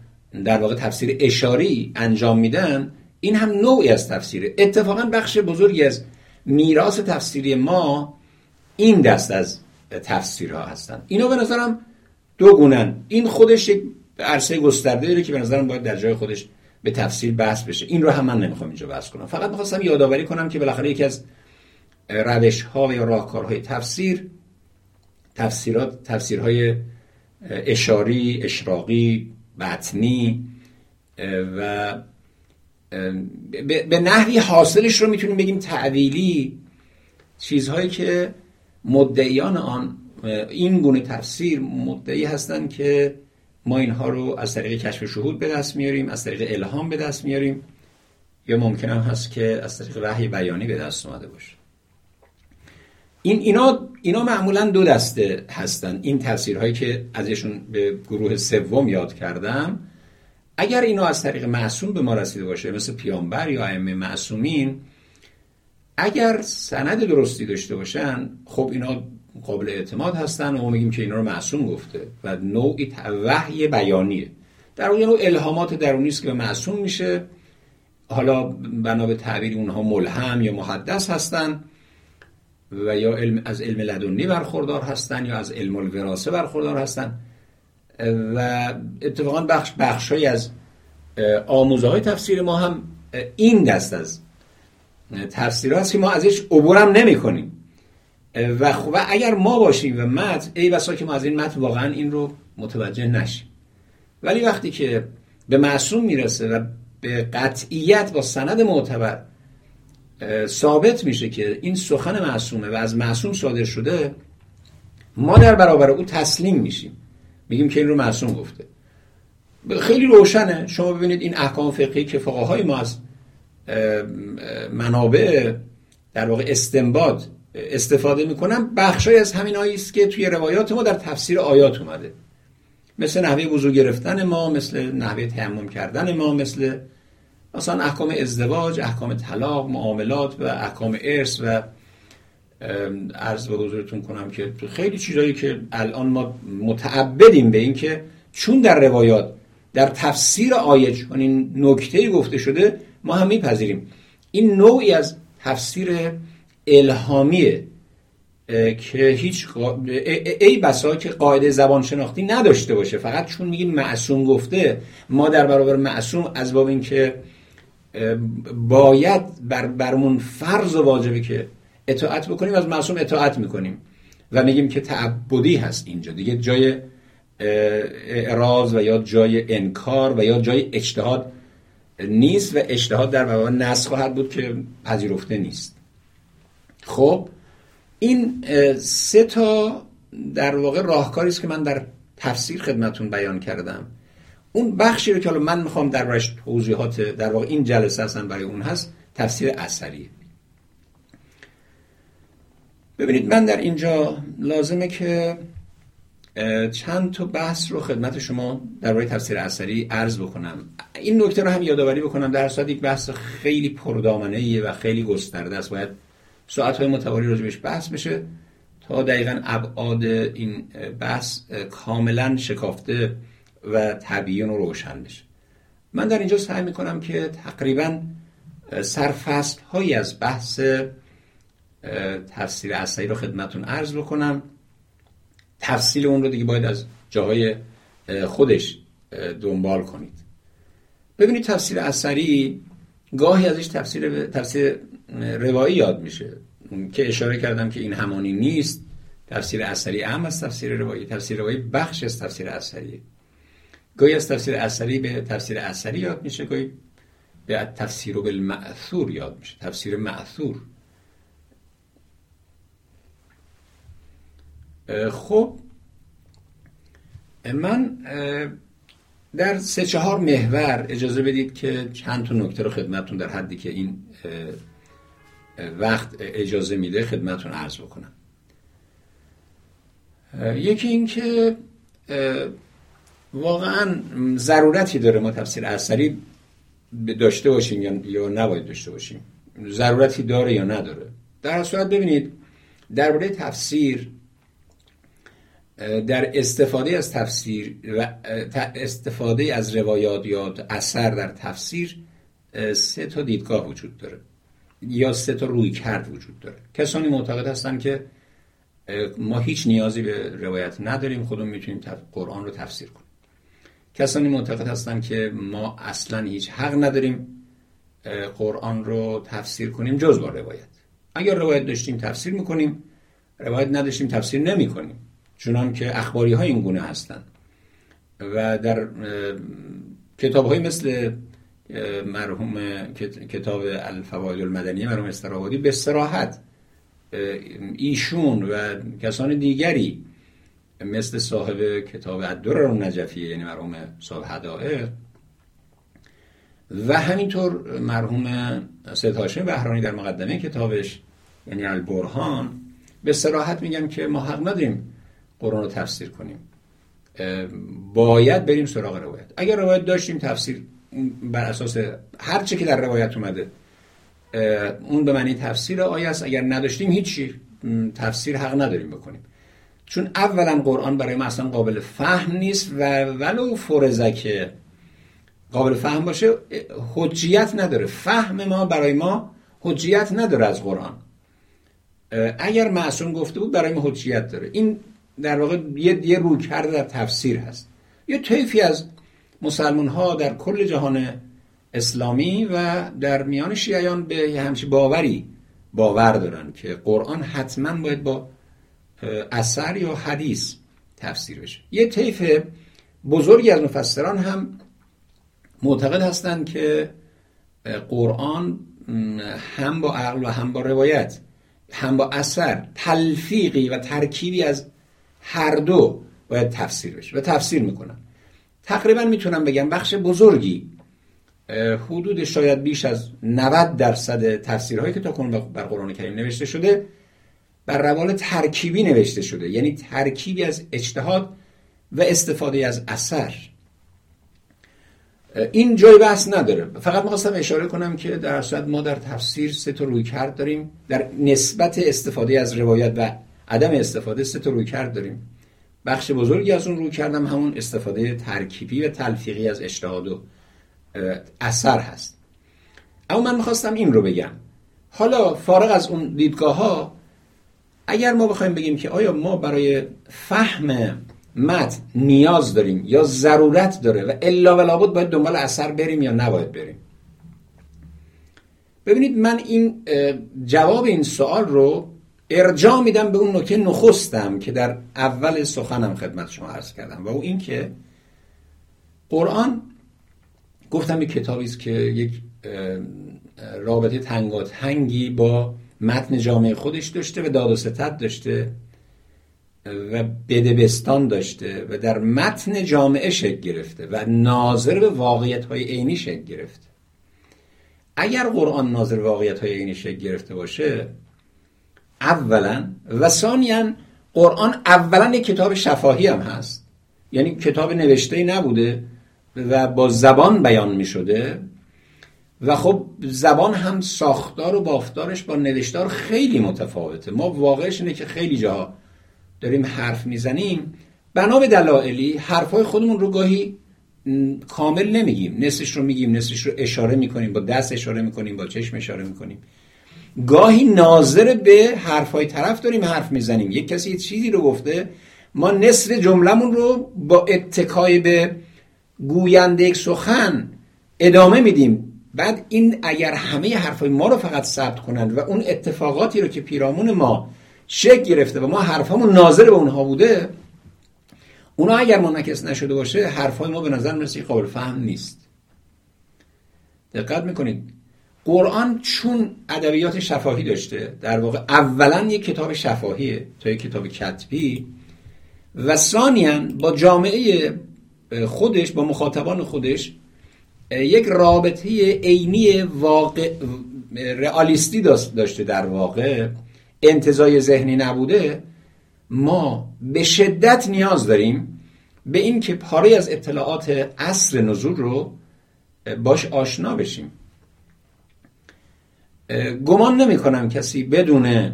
در واقع تفسیر اشاری انجام میدن این هم نوعی از تفسیره. اتفاقا بخش بزرگی از میراث تفسیری ما این دست از تفسیرها هستن. اینا به نظرم دو گونن این خودش یک عرصه گسترده داره که به نظرم باید در جای خودش به تفسیر بحث بشه. این رو هم من نمی‌خوام اینجا بحث کنم. فقط می‌خواستم یادآوری کنم که بالاخره یکی از روش ها یا راهکارهای تفسیر تفسیرات تفسیرهای اشاری اشراقی بطنی و به نحوی حاصلش رو می‌تونیم بگیم تعویلی چیزهایی که مدعیان آن این گونه تفسیر مدعی هستند که ما اینها رو از طریق کشف شهود به دست میاریم از طریق الهام به دست میاریم یا ممکن هم هست که از طریق وحی بیانی به دست اومده باشه. این اینا اینا معمولا دو دسته هستن. این تفسیرهایی که ازشون به گروه سوم یاد کردم. اگر اینا از طریق معصوم به ما رسیده باشه مثل پیامبر یا ائمه معصومین اگر سند درستی داشته باشن خب اینا قابل اعتماد هستن و ما میگیم که اینا رو معصوم گفته و نوعی وحی بیانیه. در اون نوع الهامات درونی است که به معصوم میشه. حالا بنا به تعبیر اونها ملهم یا محدث هستن. و یا علم از علم لدنی برخوردار هستن یا از علم الوراسه برخوردار هستن. و اتفاقا بخش بخشی از آموزه های تفسیر ما هم این دست از تفسیر هست که ما ازش عبورم نمی کنیم و, و اگر ما باشیم و متن ای بسا که ما از این متن واقعا این رو متوجه نشیم. ولی وقتی که به معصوم می‌رسه و به قطعیت با سند معتبر ثابت میشه که این سخن معصومه و از معصوم صادر شده ما در برابر او تسلیم میشیم. میگیم که این رو معصوم گفته. خیلی روشنه. شما ببینید این احکام فقهی که فقهای ما از منابع در واقع استنباط استفاده می‌کنن. بخشای از همین است که توی روایات ما در تفسیر آیات اومده. مثل نحوه وضو گرفتن ما مثل نحوه تیمم کردن ما مثل مثلا احکام ازدواج احکام طلاق معاملات و احکام ارث و عرض به حضورتون کنم که خیلی چیزایی که الان ما متعبدیم به اینکه چون در روایات در تفسیر آیه چون این نکته گفته شده ما هم میپذیریم. این نوعی از تفسیر الهامیه که هیچ ای بسا که قاعده زبان شناختی نداشته باشه. فقط چون میگیم معصوم گفته ما در برابر معصوم از باب اینکه باید بر برمون فرض واجبه که اطاعت بکنیم از معصوم اطاعت می‌کنیم. و میگیم که تعبدی هست اینجا. دیگه جای اعراض و یا جای انکار و یا جای اجتهاد نیست و اجتهاد در مباب نسخ خواهد بود که پذیرفته نیست. خب این سه تا در واقع راهکاری است که من در تفسیر خدمتون بیان کردم. اون بخشی رو که حالا من می‌خوام در توضیحات در واقع این جلسه اصلا برای اون هست تفسیر اثری. ببینید من در اینجا لازمه که چند تا بحث رو خدمت شما درباره تفسیر اثری عرض بکنم. این نکته رو هم یادآوری بکنم در صورت یک بحث خیلی پردامنه و خیلی گسترده است. باید ساعت های متوالی راجبش بحث بشه تا دقیقا ابعاد این بحث کاملا شکافته و طبیعی و روشن بشه. من در اینجا سعی می‌کنم که تقریبا سرفست هایی از بحث تفسیر اثری رو خدمتون عرض بکنم. تفصیل اون رو دیگه باید از جاهای خودش دنبال کنید. ببینید تفسیر اثری گاهی ازش تفسیر تفسیر روایی یاد میشه. که اشاره کردم که این همانی نیست. تفسیر اثری اهم از تفسیر روایی. تفسیر روایی بخش از تفسیر اثری گاهی از تفسیر اثری به تفسیر اثری یاد میشه گاهی به تفسیر بالمعثور یاد میشه. تفسیر معثور خب من در سه چهار محور اجازه بدید که چند تا نکته رو خدمتون در حدی که این وقت اجازه میده خدمتون عرض بکنم. یکی این که واقعا ضرورتی داره ما تفسیر اثری داشته باشیم یا نباید داشته باشیم. ضرورتی داره یا نداره. در صورت ببینید درباره تفسیر در استفاده از تفسیر و استفاده از روایات یا اثر در تفسیر سه تا دیدگاه وجود داره یا سه تا روی کرد وجود داره. کسانی معتقد هستن که ما هیچ نیازی به روایت نداریم خودمون می‌تونیم قرآن رو تفسیر کنیم. کسانی معتقد هستن که ما اصلا هیچ حق نداریم قرآن رو تفسیر کنیم جز با روایت. اگر روایت داشتیم تفسیر می‌کنیم روایت نداشتیم تفسیر نمی کنیم چونان که اخباری های این گونه هستند. و در کتاب های مثل مرحوم کتاب الفواید المدنی مرحوم استرابادی به سراحت ایشون و کسان دیگری مثل صاحب کتاب الدرر نجفی یعنی مرحوم صاحب هدائق و همینطور مرحوم سید هاشم بهرانی در مقدمه کتابش یعنی البرهان به سراحت میگم که ما حق نداریم قرآن رو تفسیر کنیم. باید بریم سراغ روایت. اگر روایت داشتیم تفسیر بر اساس هر چه که در روایت اومده اون به معنی تفسیر آیه است. اگر نداشتیم هیچی تفسیر حق نداریم بکنیم. چون اولا قرآن برای ما اصلا قابل فهم نیست و ولو فرزه که قابل فهم باشه حجیت نداره. فهم ما برای ما حجیت نداره از قرآن. اگر معصوم گفته بود برای ما حجیت داره. این در واقع یه, یه روی کرده در تفسیر هست. یه طیفی از مسلمان ها در کل جهان اسلامی و در میان شیعیان به همچی باوری باور دارن که قرآن حتما باید با اثر یا حدیث تفسیر بشه. یه طیف بزرگی از مفسران هم معتقد هستند که قرآن هم با عقل و هم با روایت هم با اثر تلفیقی و ترکیبی از هر دو باید تفسیر بشه و تفسیر می‌کنن. تقریبا می‌تونم بگم بخش بزرگی حدود شاید بیش از 90 درصد تفسیرهایی که تا کنون بر قرآن کریم نوشته شده بر روال ترکیبی نوشته شده. یعنی ترکیبی از اجتهاد و استفاده از اثر. این جای بحث نداره. فقط می‌خواستم اشاره کنم که در صورت ما در تفسیر سه تا روی کرد داریم. در نسبت استفاده از روایت و عدم استفاده سه تا روی کرد داریم. بخش بزرگی از اون روی کردم همون استفاده ترکیبی و تلفیقی از اجتهاد و اثر هست. اما من می‌خواستم این رو بگم. حالا فارغ از اون دیدگاه ها اگر ما بخوایم بگیم که آیا ما برای فهم متن نیاز داریم یا ضرورت داره و الا ولا بود باید دنبال اثر بریم یا نباید بریم؟ ببینید من این جواب این سوال رو ارجاع میدم به اون نکته نخستم که در اول سخنم خدمت شما عرض کردم و او این که قرآن گفتم یک کتابی است که یک رابطه تنگاتنگی با متن جامعه خودش داشته و داد و ستد داشته و بدبستان داشته و در متن جامعه شکل گرفته و ناظر به واقعیت های عینی شکل گرفته اگر قرآن ناظر واقعیت های عینی شکل گرفته باشه اولا و ثانیا قرآن اولا یک کتاب شفاهی هم هست. یعنی کتاب نوشته نبوده و با زبان بیان می شده و خب زبان هم ساختار و بافتارش با نوشتار خیلی متفاوته. ما واقعش اینه که خیلی جاها داریم حرف می‌زنیم. بنا به دلایلی حرفای خودمون رو گاهی کامل نمیگیم. نصفش رو میگیم نصفش رو اشاره می‌کنیم با دست اشاره می‌کنیم با چشم اشاره می‌کنیم. گاهی ناظر به حرفای طرف داریم حرف می‌زنیم. یک کسی یه چیزی رو گفته ما نصف جملهمون رو با اتکای به گوینده یک سخن ادامه میدیم. بعد این اگر همه حرفای ما رو فقط ثبت کنند و اون اتفاقاتی رو که پیرامون ما شکل گرفته و ما حرفامون ناظر به اونها بوده اونا اگر منعکس نشده باشه حرفای ما به نظر مثل قابل فهم نیست. دقت می‌کنید. قرآن چون ادبیات شفاهی داشته در واقع اولا یک کتاب شفاهیه تا یک کتاب کتبی و ثانیا با جامعه خودش با مخاطبان خودش یک رابطه عینی واقع رئالیستی داشته در واقع. انتظای ذهنی نبوده. ما به شدت نیاز داریم به این که پاره از اطلاعات اصر نزول رو باش آشنا بشیم. گمان نمی کنم کسی بدون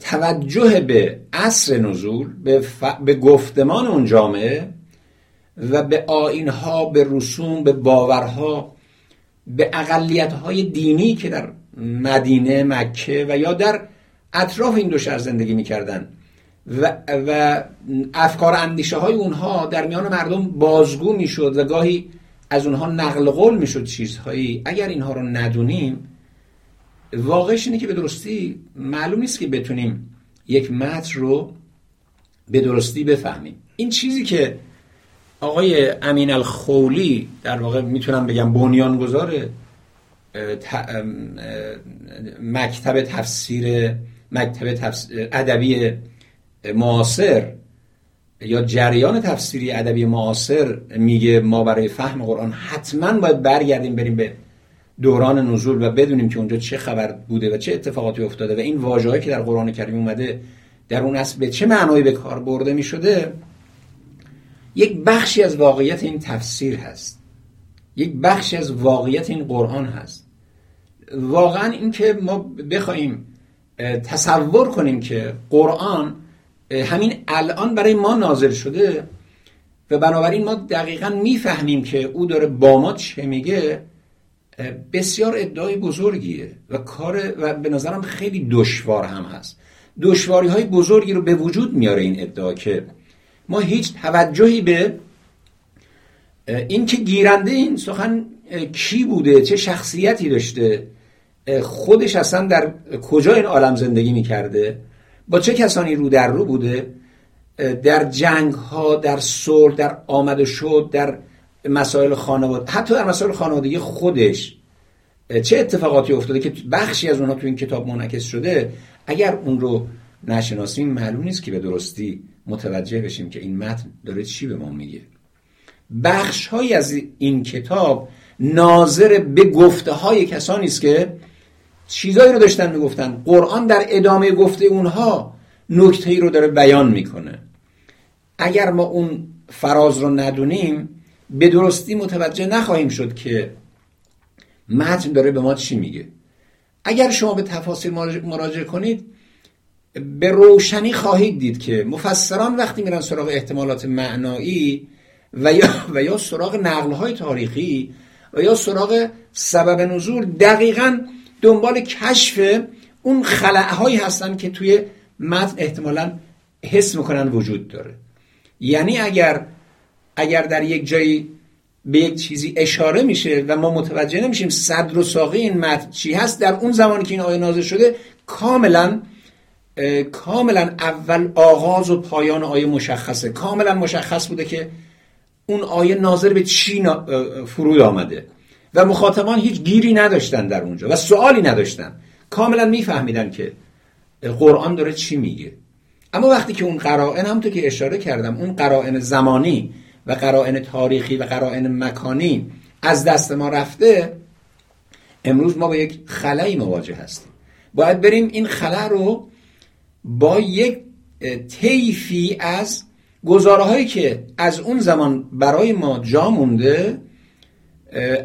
توجه به اصر نزول به, به گفتمان اون جامعه و به آینها به رسوم به باورها به اقلیت دینی که در مدینه مکه و یا در اطراف این دو شهر زندگی می‌کردن. و, و افکار اندیشه های اونها در میان مردم بازگو می‌شد و گاهی از اونها نقل قول می‌شد چیزهایی. اگر اینها رو ندونیم واقعش اینه که به درستی معلوم نیست که بتونیم یک متن رو به درستی بفهمیم. این چیزی که آقای امین الخولی در واقع می‌تونم بگم بنیانگذار مکتب تفسیر مکتب ادبی معاصر یا جریان تفسیری ادبی معاصر میگه ما برای فهم قرآن حتما باید برگردیم بریم به دوران نزول و بدونیم که اونجا چه خبر بوده و چه اتفاقاتی افتاده و این واژه‌ای که در قرآن کریم اومده در اون اصل به چه معنایی به کار برده می شده یک بخشی از واقعیت این تفسیر هست. یک بخشی از واقعیت این قرآن هست. واقعا اینکه ما بخوایم تصور کنیم که قرآن همین الان برای ما نازل شده و بنابراین ما دقیقا می‌فهمیم که او داره با ما چه میگه بسیار ادعای بزرگیه و کار و به نظرم خیلی دشوار هم هست. دشواری های بزرگی رو به وجود میاره این ادعا که ما هیچ توجهی به این که گیرنده این سخن کی بوده چه شخصیتی داشته خودش اصلا در کجا این عالم زندگی می‌کرده با چه کسانی رو در رو بوده در جنگ ها در صلح در آمد و شد در مسائل خانواده حتی در مسائل خانوادگی خودش. چه اتفاقاتی افتاده که بخشی از اونها تو این کتاب منعکس شده؟ اگر اون رو نشناسیم معلوم نیست که به درستی متوجه بشیم که این متن داره چی به ما میگه. بخش های از این کتاب ناظر به گفته های کسانی است که چیزایی رو داشتن می‌گفتن. قرآن در ادامه گفته اونها نکته رو داره بیان می‌کنه. اگر ما اون فراز رو ندونیم به درستی متوجه نخواهیم شد که متن داره به ما چی میگه. اگر شما به تفاصیل مراجعه کنید به روشنی خواهید دید که مفسران وقتی میرن سراغ احتمالات معنایی و یا, و یا سراغ نقلهای تاریخی و یا سراغ سبب نزول دقیقا دنبال کشف اون خلعهایی هستن که توی متن احتمالا حس می‌کنن وجود داره. یعنی اگر اگر در یک جایی به یک چیزی اشاره میشه و ما متوجه نمیشیم صدر و ساقه این متن چی هست در اون زمانی که این آیه نازل شده کاملا کاملا اول آغاز و پایان آیه مشخصه. کاملا مشخص بوده که اون آیه ناظر به چی فرود آمده. و مخاطبان هیچ گیری نداشتن در اونجا و سوالی نداشتن. کاملا میفهمیدن که قرآن داره چی میگه. اما وقتی که اون قرائن همونطور که اشاره کردم اون قرائن زمانی و قرائن تاریخی و قرائن مکانی از دست ما رفته امروز ما با یک خلایی مواجه هستیم. باید بریم این خلا رو با یک طیفی از گزاره هایی که از اون زمان برای ما جا مونده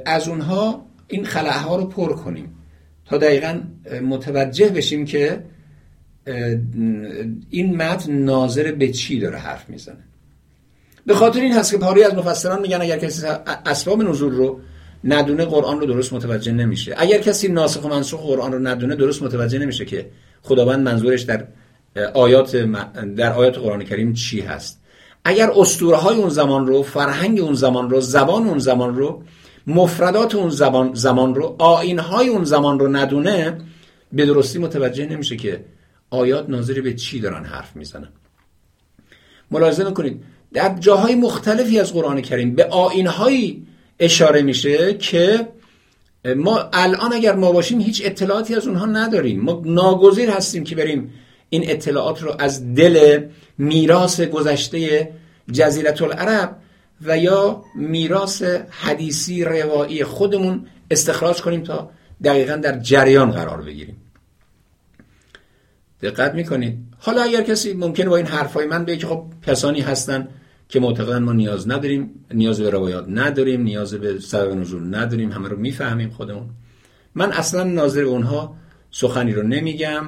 از اونها این خلاها رو پر کنیم. تا دقیقا متوجه بشیم که این متن ناظر به چی داره حرف می‌زنه. به خاطر این هست که پاری از مفسران میگن اگر کسی اسباب نزول رو ندونه قرآن رو درست متوجه نمیشه. اگر کسی ناسخ و منسوخ قرآن رو ندونه درست متوجه نمیشه که خداوند منظورش در آیات در آیات قرآن کریم چی هست؟ اگر اسطوره های اون زمان رو فرهنگ اون زمان رو زبان اون زمان رو مفردات اون زبان زمان رو آین های اون زمان رو ندونه به درستی متوجه نمیشه که آیات ناظری به چی دارن حرف می‌زنن. ملاحظه می‌کنید در جاهای مختلفی از قرآن کریم به آینهایی اشاره میشه که ما الان اگر ما باشیم هیچ اطلاعاتی از اونها نداریم. ما ناگزیر هستیم که بریم این اطلاعات رو از دل میراث گذشته جزیرت العرب و یا میراث حدیثی روایی خودمون استخراج کنیم تا دقیقا در جریان قرار بگیریم. دقت می‌کنید. حالا اگر کسی ممکنه با این حرفای من بگه که خب کسانی هستن که معتقدن ما نیاز نداریم نیاز به روایات نداریم نیاز به سبب نزول نداریم همه رو می‌فهمیم خودمون. من اصلا ناظر اونها سخنی رو نمیگم.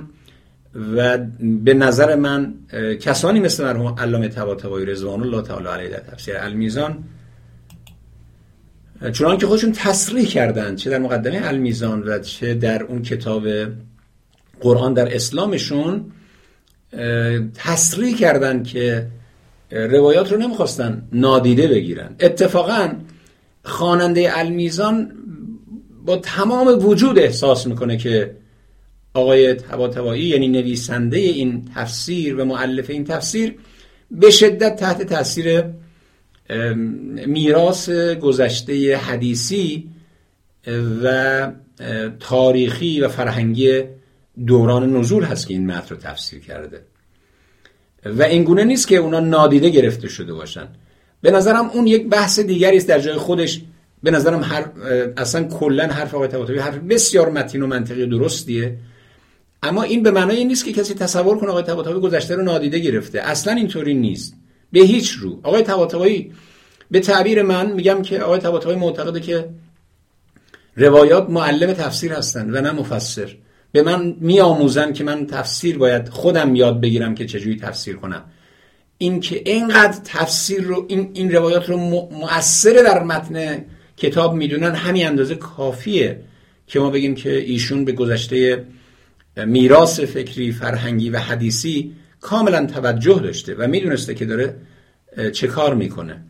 و به نظر من کسانی مثل مرحوم علامه طباطبایی رضوان الله تعالی علیه در تفسیر المیزان چون که خودشون تصریح کردن چه در مقدمه المیزان و چه در اون کتاب قرآن در اسلامشون تصریح کردن که روایات رو نمی‌خواستن نادیده بگیرن. اتفاقا خواننده المیزان با تمام وجود احساس می‌کنه که آقای تباتبایی یعنی نویسنده این تفسیر و معلف این تفسیر به شدت تحت تاثیر میراث گذشته حدیثی و تاریخی و فرهنگی دوران نزول هست که این متن رو تفسیر کرده. و این گونه نیست که اونا نادیده گرفته شده باشن. به نظرم اون یک بحث دیگری است در جای خودش. به نظرم هر اصلا کلا حرف آقای طباطبایی حرف بسیار متین و منطقی درستیه. اما این به معنای نیست که کسی تصور کنه آقای طباطبایی گذشته رو نادیده گرفته. اصلا اینطوری نیست. به هیچ رو. آقای طباطبایی به تعبیر من میگم که آقای طباطبایی معتقده که روایات معلم تفسیر هستند و نه مفسر. به من میآموزن که من تفسیر باید خودم یاد بگیرم که چجوری تفسیر کنم. این که اینقدر تفسیر رو این, این روایات رو مؤثر در متن کتاب می‌دونن همین اندازه کافیه که ما بگیم که ایشون به گذشته میراث فکری فرهنگی و حدیثی کاملا توجه داشته و می‌دونسته که داره چه کار می‌کنه.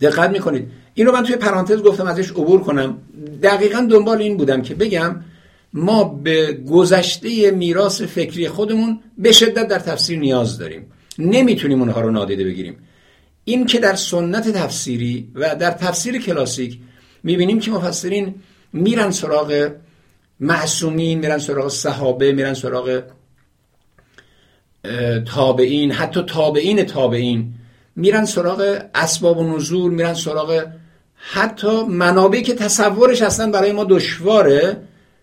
دقت می‌کنید. اینو من توی پرانتز گفتم ازش عبور کنم. دقیقا دنبال این بودم که بگم ما به گذشته میراث فکری خودمون به شدت در تفسیر نیاز داریم. نمی‌تونیم اونها رو نادیده بگیریم. این که در سنت تفسیری و در تفسیر کلاسیک می‌بینیم که مفسرین میرن سراغ معصومین میرن سراغ صحابه میرن سراغ تابعین حتی تابعین تابعین. میرن سراغ اسباب و نزول میرن سراغ حتی منابعی که تصورش اصلا برای ما دشواره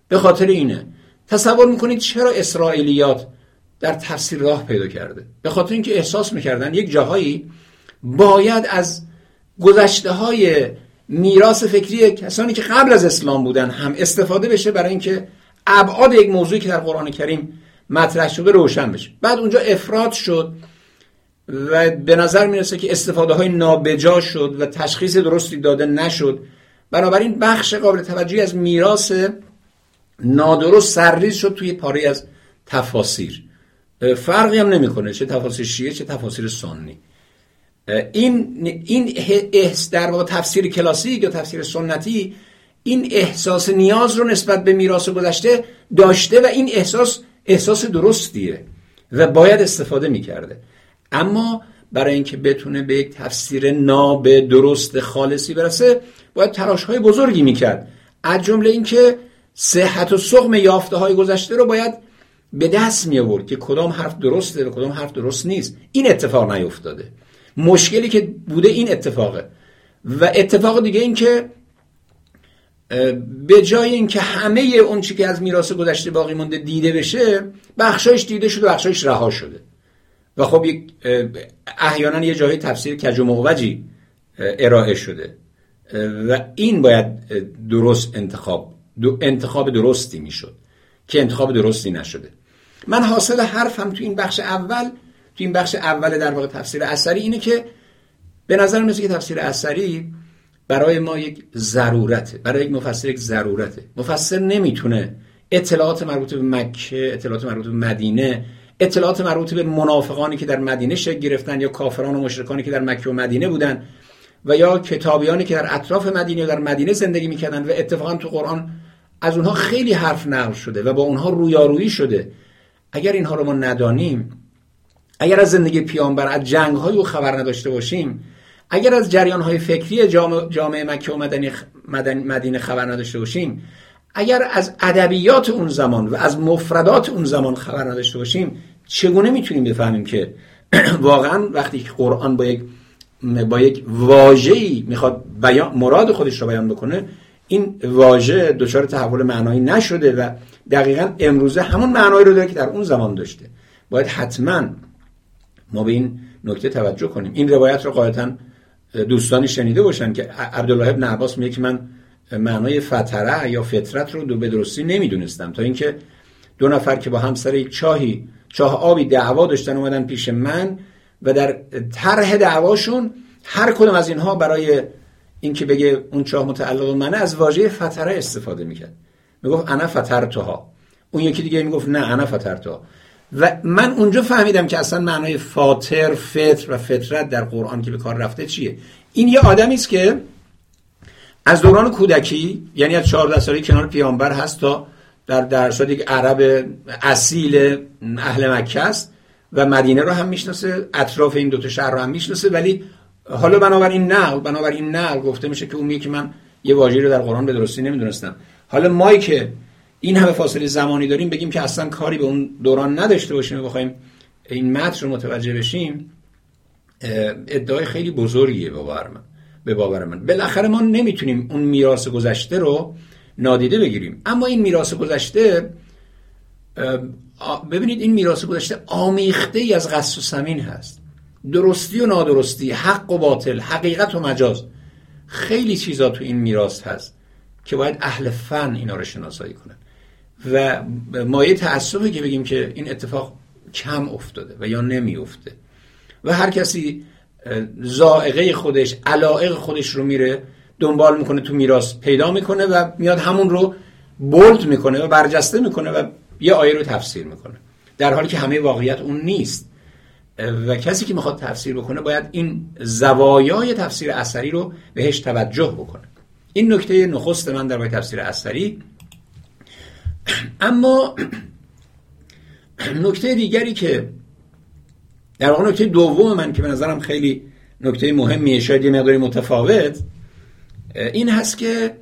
به خاطر اینه. تصور می‌کنید چرا اسرائیلیات در تفسیر راه پیدا کرده؟ به خاطر اینکه احساس می‌کردن یک جاهایی باید از گذشته های میراث فکری کسانی که قبل از اسلام بودن هم استفاده بشه برای اینکه ابعاد یک موضوعی که در قرآن کریم مطرح شده روشن بشه. بعد اونجا افراد شد و به نظر می‌رسه که استفاده های نابجا شد و تشخیص درستی داده نشد. بنابراین بخش قابل توجهی از میراث نادرست سرریز شد توی پاره از تفاسیر. فرقی هم نمی‌کنه چه تفاسیر شیعه چه تفاسیر سنی. این این احس در واقع تفسیر کلاسیک یا تفسیر سنتی این احساس نیاز رو نسبت به میراث گذشته داشته و این احساس احساس درستیه و باید استفاده می‌کرده. اما برای اینکه بتونه به یک تفسیر ناب درست خالصی برسه باید تراش های بزرگی می‌کرد. از جمله اینکه صحت و سقم یافته های گذشته رو باید به دست می آورد که کدام حرف درسته و کدام حرف درست نیست. این اتفاق نیفتاده. مشکلی که بوده این اتفاقه. و اتفاق دیگه این که به جای اینکه همه اون چی که از میراث گذشته باقی مونده دیده بشه بخشایش دیده شده و بخشایش رها شده. و خب یک احیانا یه جایی تفسیر کج و معوجی ارائه شده. و این باید درست انتخاب انتخاب درستی می‌شد که انتخاب درستی نشده. من حاصل حرفم تو این بخش اول تو این بخش اول در واقع تفسیر اثری اینه که به نظر میاد که تفسیر اثری برای ما یک ضرورته برای یک مفسر یک ضرورته. مفسر نمی‌تونه اطلاعات مربوط به مکه اطلاعات مربوط به مدینه اطلاعات مربوط به منافقانی که در مدینه شکل گرفتن یا کافران و مشرکانی که در مکه و مدینه بودن و یا کتابیانی که در اطراف مدینه و در مدینه زندگی می‌کردن و اتفاقا تو قرآن از اونها خیلی حرف نقل شده و با اونها رویارویی شده. اگر اینها رو ما ندانیم اگر از زندگی پیامبر از جنگ های او خبر نداشته باشیم اگر از جریان های فکری جامعه مکه و مدینه خبر نداشته باشیم اگر از ادبیات اون زمان و از مفردات اون زمان خبر نداشته باشیم چگونه می‌تونیم بفهمیم که (clears throat) واقعا وقتی که قرآن با یک با یک واژه‌ای می‌خواد بیان مراد خودش رو بیان بکنه این واژه دچار تحول معنایی نشده و دقیقا امروزه همون معنایی رو داره که در اون زمان داشته. باید حتما ما به این نکته توجه کنیم. این روایت رو قاعدتا دوستانی شنیده باشن که عبدالله ابن عباس میگه که من معنای فتره یا فطرت رو دو به درستی نمی‌دونستم. تا اینکه دو نفر که با همسر یک چاهی چاه آبی دعوا داشتن اومدن پیش من و در طرح دعواشون هر کدوم از اینها برای اینکه بگه اون چاه متعلق منه از واژه فتره استفاده می‌کرد. می‌گفت انا فترتها. اون یکی دیگه می‌گفت نه انا فترتها. و من اونجا فهمیدم که اصلا معنای فاطر فطر و فطرت در قرآن که به کار رفته چیه. این یه آدمی است که از دوران کودکی یعنی از 14 سالی کنار پیامبر هست تا در درصد یک عرب اصیل اهل مکه است و مدینه رو هم می‌شناسه اطراف این دوتا شهر رو هم می‌شناسه ولی حالا بنابراین نقل بنابراین نقل گفته میشه که اون که من یه واژه‌ای رو در قرآن به درستی نمی‌دونستم. حالا ما که این همه فاصله زمانی داریم بگیم که اصلا کاری به اون دوران نداشته باشیم و بخوایم این متن رو متوجه بشیم ادعای خیلی بزرگیه به باور من به باور من. بالاخره ما نمی‌تونیم اون میراث گذشته رو نادیده بگیریم. اما این میراث گذشته ببینید این میراث گذشته آمیخته ای از قصد و سمین هست. درستی و نادرستی حق و باطل حقیقت و مجاز خیلی چیزا تو این میراث هست که باید اهل فن اینا رو شناسایی کنن. و مایه تأسفه که بگیم که این اتفاق کم افتاده و یا نمی افته و هر کسی زائقه خودش علائق خودش رو میره دنبال می‌کنه تو میراث پیدا می‌کنه و میاد همون رو بولد می‌کنه و برجسته می‌کنه و یه آیه رو تفسیر می‌کنه. در حالی که همه واقعیت اون نیست. و کسی که می‌خواد تفسیر بکنه باید این زوایای تفسیر اثری رو بهش توجه بکنه. این نکته نخست من در تفسیر اثری اما نکته دیگری که در واقع نکته دوم من که به نظرم خیلی نکته مهمیه شاید یه مقداری متفاوت این هست که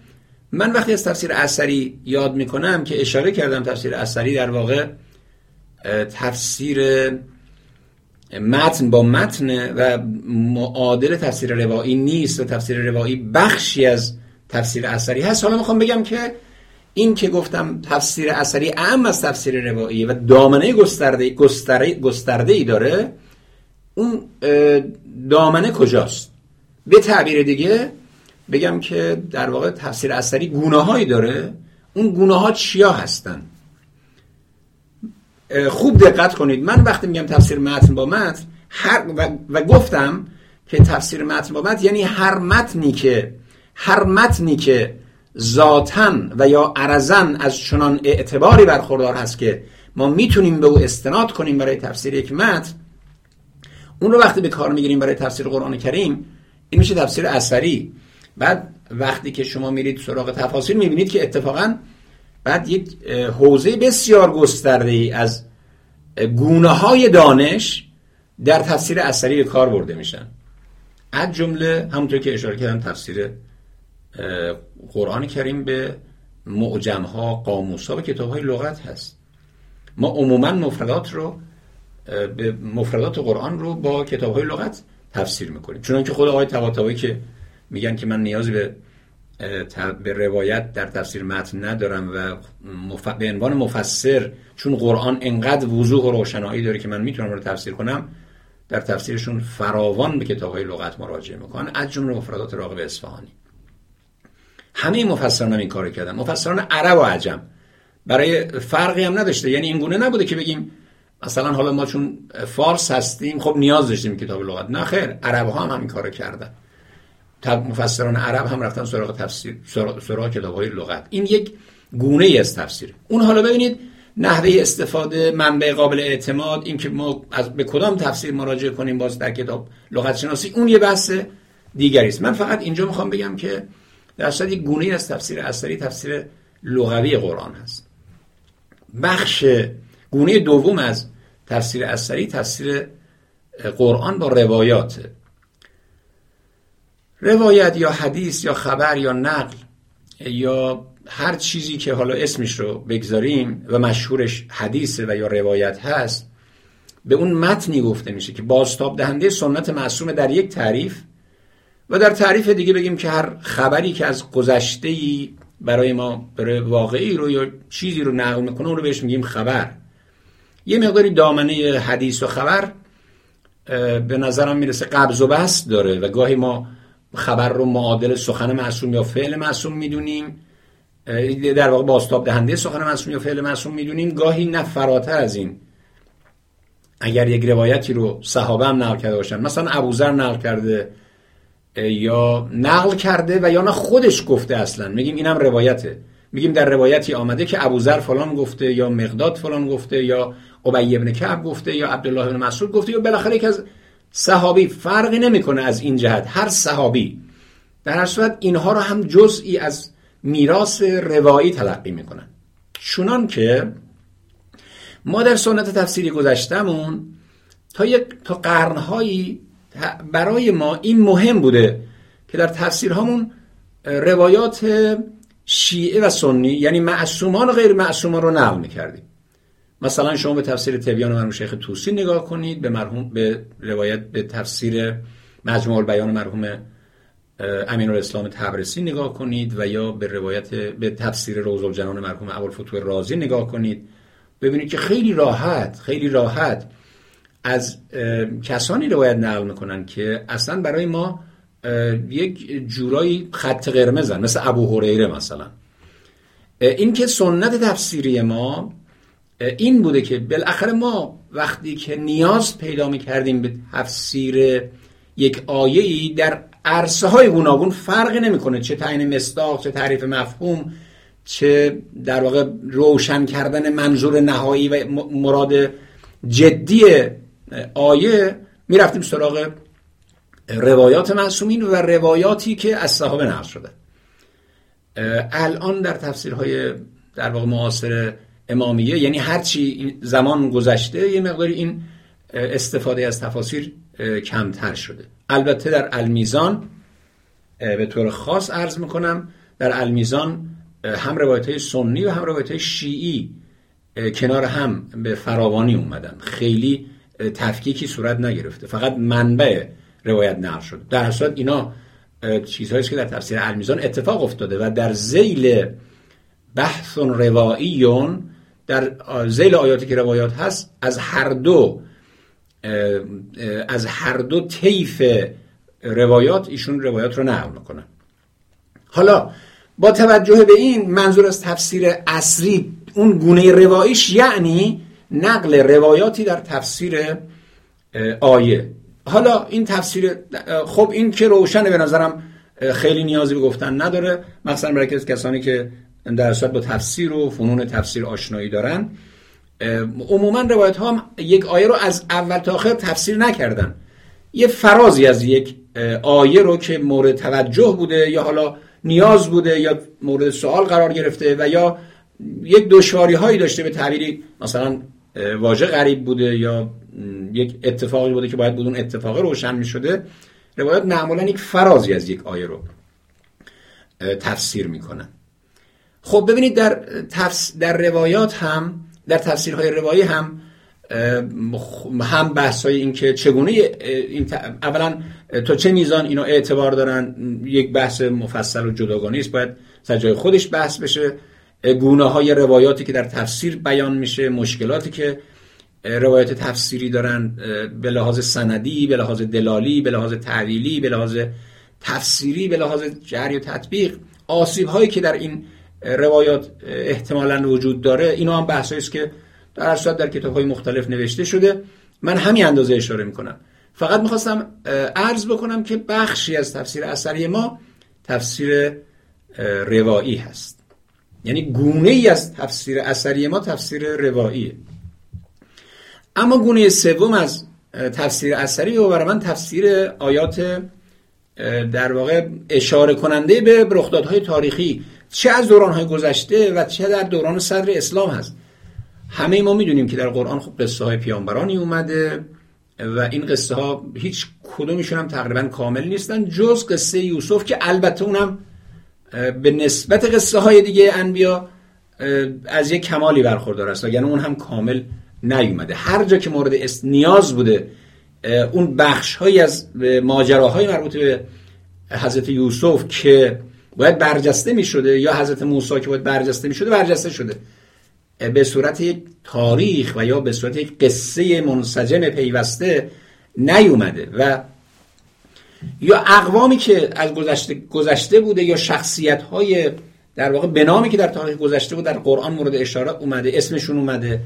من وقتی از تفسیر اثری یاد می‌کنم که اشاره کردم تفسیر اثری در واقع تفسیر متن با متن و معادل تفسیر روایی نیست و تفسیر روایی بخشی از تفسیر اثری هست. حالا می‌خوام بگم که این که گفتم تفسیر اثری اهم از تفسیر روایی و دامنه گسترده گسترده, گسترده ای داره اون دامنه کجاست؟ به تعبیر دیگه بگم که در واقع تفسیر اثری گونه داره. اون گونه ها چیا هستن؟ خوب دقت کنید. من وقتی میگم تفسیر متن با متن هر و, گفتم که تفسیر متن با متن یعنی هر متنی که هر متنی که ذاتن و یا عرزن از چنان اعتباری برخوردار هست که ما می‌تونیم به او استناد کنیم برای تفسیر یک متن اون رو وقتی به کار می‌گیریم برای تفسیر قرآن کریم این میشه تفسیر اثری. بعد وقتی که شما میرید سراغ تفاصیل می‌بینید که اتفاقا بعد یک حوزه بسیار گسترده ای از گونه های دانش در تفسیر اثری به کار برده میشن. از جمله همونطور که اشاره کردم تفسیر قرآن کریم به معجم ها قاموس ها و کتاب های لغت هست. ما عموما مفردات رو به مفردات قرآن رو با کتاب های لغت تفسیر می‌کنیم. چون که خود آقای طباطبایی که میگن که من نیازی به به روایت در تفسیر متن ندارم و مف... به عنوان مفسر چون قرآن انقدر وضوح و روشنایی داره که من می‌تونم رو تفسیر کنم در تفسیرشون فراوان به کتاب های لغت مراجعه می‌کنن. از جمله مفردات راغب اصفهانی. همه مفسران هم این کار کردن. مفسران عرب و عجم. برای فرقی هم نداشته. یعنی این گونه نبوده که بگیم مثلا حالا ما چون فارس هستیم خب نیاز داشتیم کتاب لغت. نه خیر عرب ها هم همین کارو کردن. مفسران عرب هم رفتن سراغ تفسیر سراغ کتاب های لغت. این یک گونه ای از تفسیر. اون حالا ببینید نحوه استفاده منبع قابل اعتماد این که ما از به کدام تفسیر مراجعه کنیم باز در کتاب لغت شناسی اون یه بحث دیگری است. من فقط اینجا می‌خوام بگم که در اصل یک گونه از تفسیر اثری تفسیر لغوی قرآن هست. بخش گونه دوم از تفسیر اثری تفسیر قرآن با روایات. روایت یا حدیث یا خبر یا نقل یا هر چیزی که حالا اسمش رو بگذاریم و مشهورش حدیث و یا روایت هست به اون متنی گفته میشه که بازتاب دهنده سنت معصوم در یک تعریف و در تعریف دیگه بگیم که هر خبری که از گذشته ای برای ما برای واقعی رو یا چیزی رو نقل می‌کنه اون رو بهش میگیم خبر. یه مقداری دامنه حدیث و خبر به نظرم می‌رسه قبض و بست داره و گاهی ما خبر رو معادل سخن معصوم یا فعل معصوم می‌دونیم. در واقع باستاب دهنده سخن معصوم یا فعل معصوم می‌دونیم. گاهی نه فراتر از این. اگر یک روایتی رو صحابه هم نقل کرده باشن مثلا ابوذر نقل کرده یا نقل کرده و یا نه خودش گفته اصلا. میگیم اینم روایته. میگیم در روایتی آمده که ابوذر فلان گفته یا مقداد فلان گفته یا ابی ابن کعب گفته یا عبدالله بن مسعود گفته یا بالاخره یک از صحابی. فرقی نمی‌کنه از این جهت. هر صحابی. در هر صورت اینها رو هم جزئی از میراث روایی تلقی می‌کنن. چونان که ما در سنت تفسیری گذشتمون تا یک تا قرنهایی برای ما این مهم بوده که در تفسیرهامون روایات شیعه و سنی یعنی معصومان و غیر معصومان رو نقل می‌کردیم. مثلا شما به تفسیر تبیان مرحوم شیخ توسی نگاه کنید به مرحوم به روایت به تفسیر مجموع البیان مرحوم امین الاسلام تبرسی نگاه کنید و یا به روایت به تفسیر روز الجنان مرحوم ابوالفتوح رازی نگاه کنید. ببینید که خیلی راحت خیلی راحت از کسانی روایت نقل می‌کنن که اصلا برای ما یک جورایی خط قرمزن مثل ابو هریره مثلا. این که سنت تفسیری ما این بوده که بالاخره ما وقتی که نیاز پیدا می کردیم به تفسیر یک آیه در عرصه های گوناگون فرقی نمی‌کنه چه تعیین مصداق چه تعریف مفهوم چه در واقع روشن کردن منظور نهایی و مراد جدی آیه می‌رفتیم سراغ روایات معصومین و روایاتی که از صحابه نقل شده. الان در تفسیرهای در واقع معاصر امامیه یعنی هرچی زمان گذشته یه مقداری این استفاده از تفاسیر کمتر شده. البته در المیزان به طور خاص عرض می‌کنم در المیزان هم روایت های سنی و هم روایت های شیعی کنار هم به فراوانی اومدن. خیلی تفکیکی صورت نگرفته. فقط منبع روایت نقل شده در صورت اینا چیزهایی که در تفسیر المیزان اتفاق افتاده و در زیل بحث رواییون در زیل آیاتی که روایات هست از هر دو از هر دو طیف روایات ایشون روایات رو نقل می‌کنن. حالا با توجه به این منظور از تفسیر اصری اون گونه روایش یعنی نقل روایاتی در تفسیر آیه. حالا این تفسیر خب این که روشنه به نظرم خیلی نیازی به گفتن نداره. مثلا برای کسانی که در با تفسیر و فنون تفسیر آشنایی دارن. عموما روایت ها هم یک آیه رو از اول تا آخر تفسیر نکردن. یه فرازی از یک آیه رو که مورد توجه بوده یا حالا نیاز بوده یا مورد سوال قرار گرفته و یا یک دشواری هایی داشته به تعبیری مثلا واژه غریب بوده یا یک اتفاقی بوده که باید بدون اتفاق روشن می شده روایات معمولا یک فرازی از یک آیه رو تفسیر می‌کنن خب ببینید در, در روایات هم در تفسیرهای روایی هم هم بحث های این که چگونه این اولا تا چه میزان اینا اعتبار دارن یک بحث مفصل و جداگانه است باید سر جای خودش بحث بشه. گونه های روایاتی که در تفسیر بیان میشه مشکلاتی که روایت تفسیری دارن به لحاظ سندی به لحاظ دلالی به لحاظ تعویلی به لحاظ تفسیری به لحاظ جری و تطبیق آسیب هایی که در این روایات احتمالا وجود داره اینا هم بحثایی است که در اصل در کتاب های مختلف نوشته شده. من همین اندازه اشاره می‌کنم. فقط می‌خواستم عرض بکنم که بخشی از تفسیر اثری ما تفسیر روایی هست. یعنی گونه ای از تفسیر اثری ما تفسیر رواییه. اما گونه سوم از تفسیر اثری و برای من تفسیر آیات در واقع اشاره کننده به رخدادهای تاریخی چه از دورانهای گذشته و چه در دوران صدر اسلام هست. همه ما می‌دونیم که در قرآن خب قصه های پیامبرانی اومده و این قصه ها هیچ کدومشون هم تقریبا کامل نیستن جز قصه یوسف که البته اونم به نسبت قصه های دیگه انبیا از یک کمالی برخوردار است یعنی اون هم کامل نیومده. هر جا که مورد نیاز بوده اون بخش های از ماجراهای مربوط به حضرت یوسف که باید برجسته می شده یا حضرت موسی که باید برجسته می شده برجسته شده. به صورت یک تاریخ و یا به صورت یک قصه منسجم پیوسته نیومده و یا اقوامی که از گذشته, گذشته بوده یا شخصیت های در واقع به نامی که در تاریخ گذشته بود در قرآن مورد اشاره اومده اسمشون اومده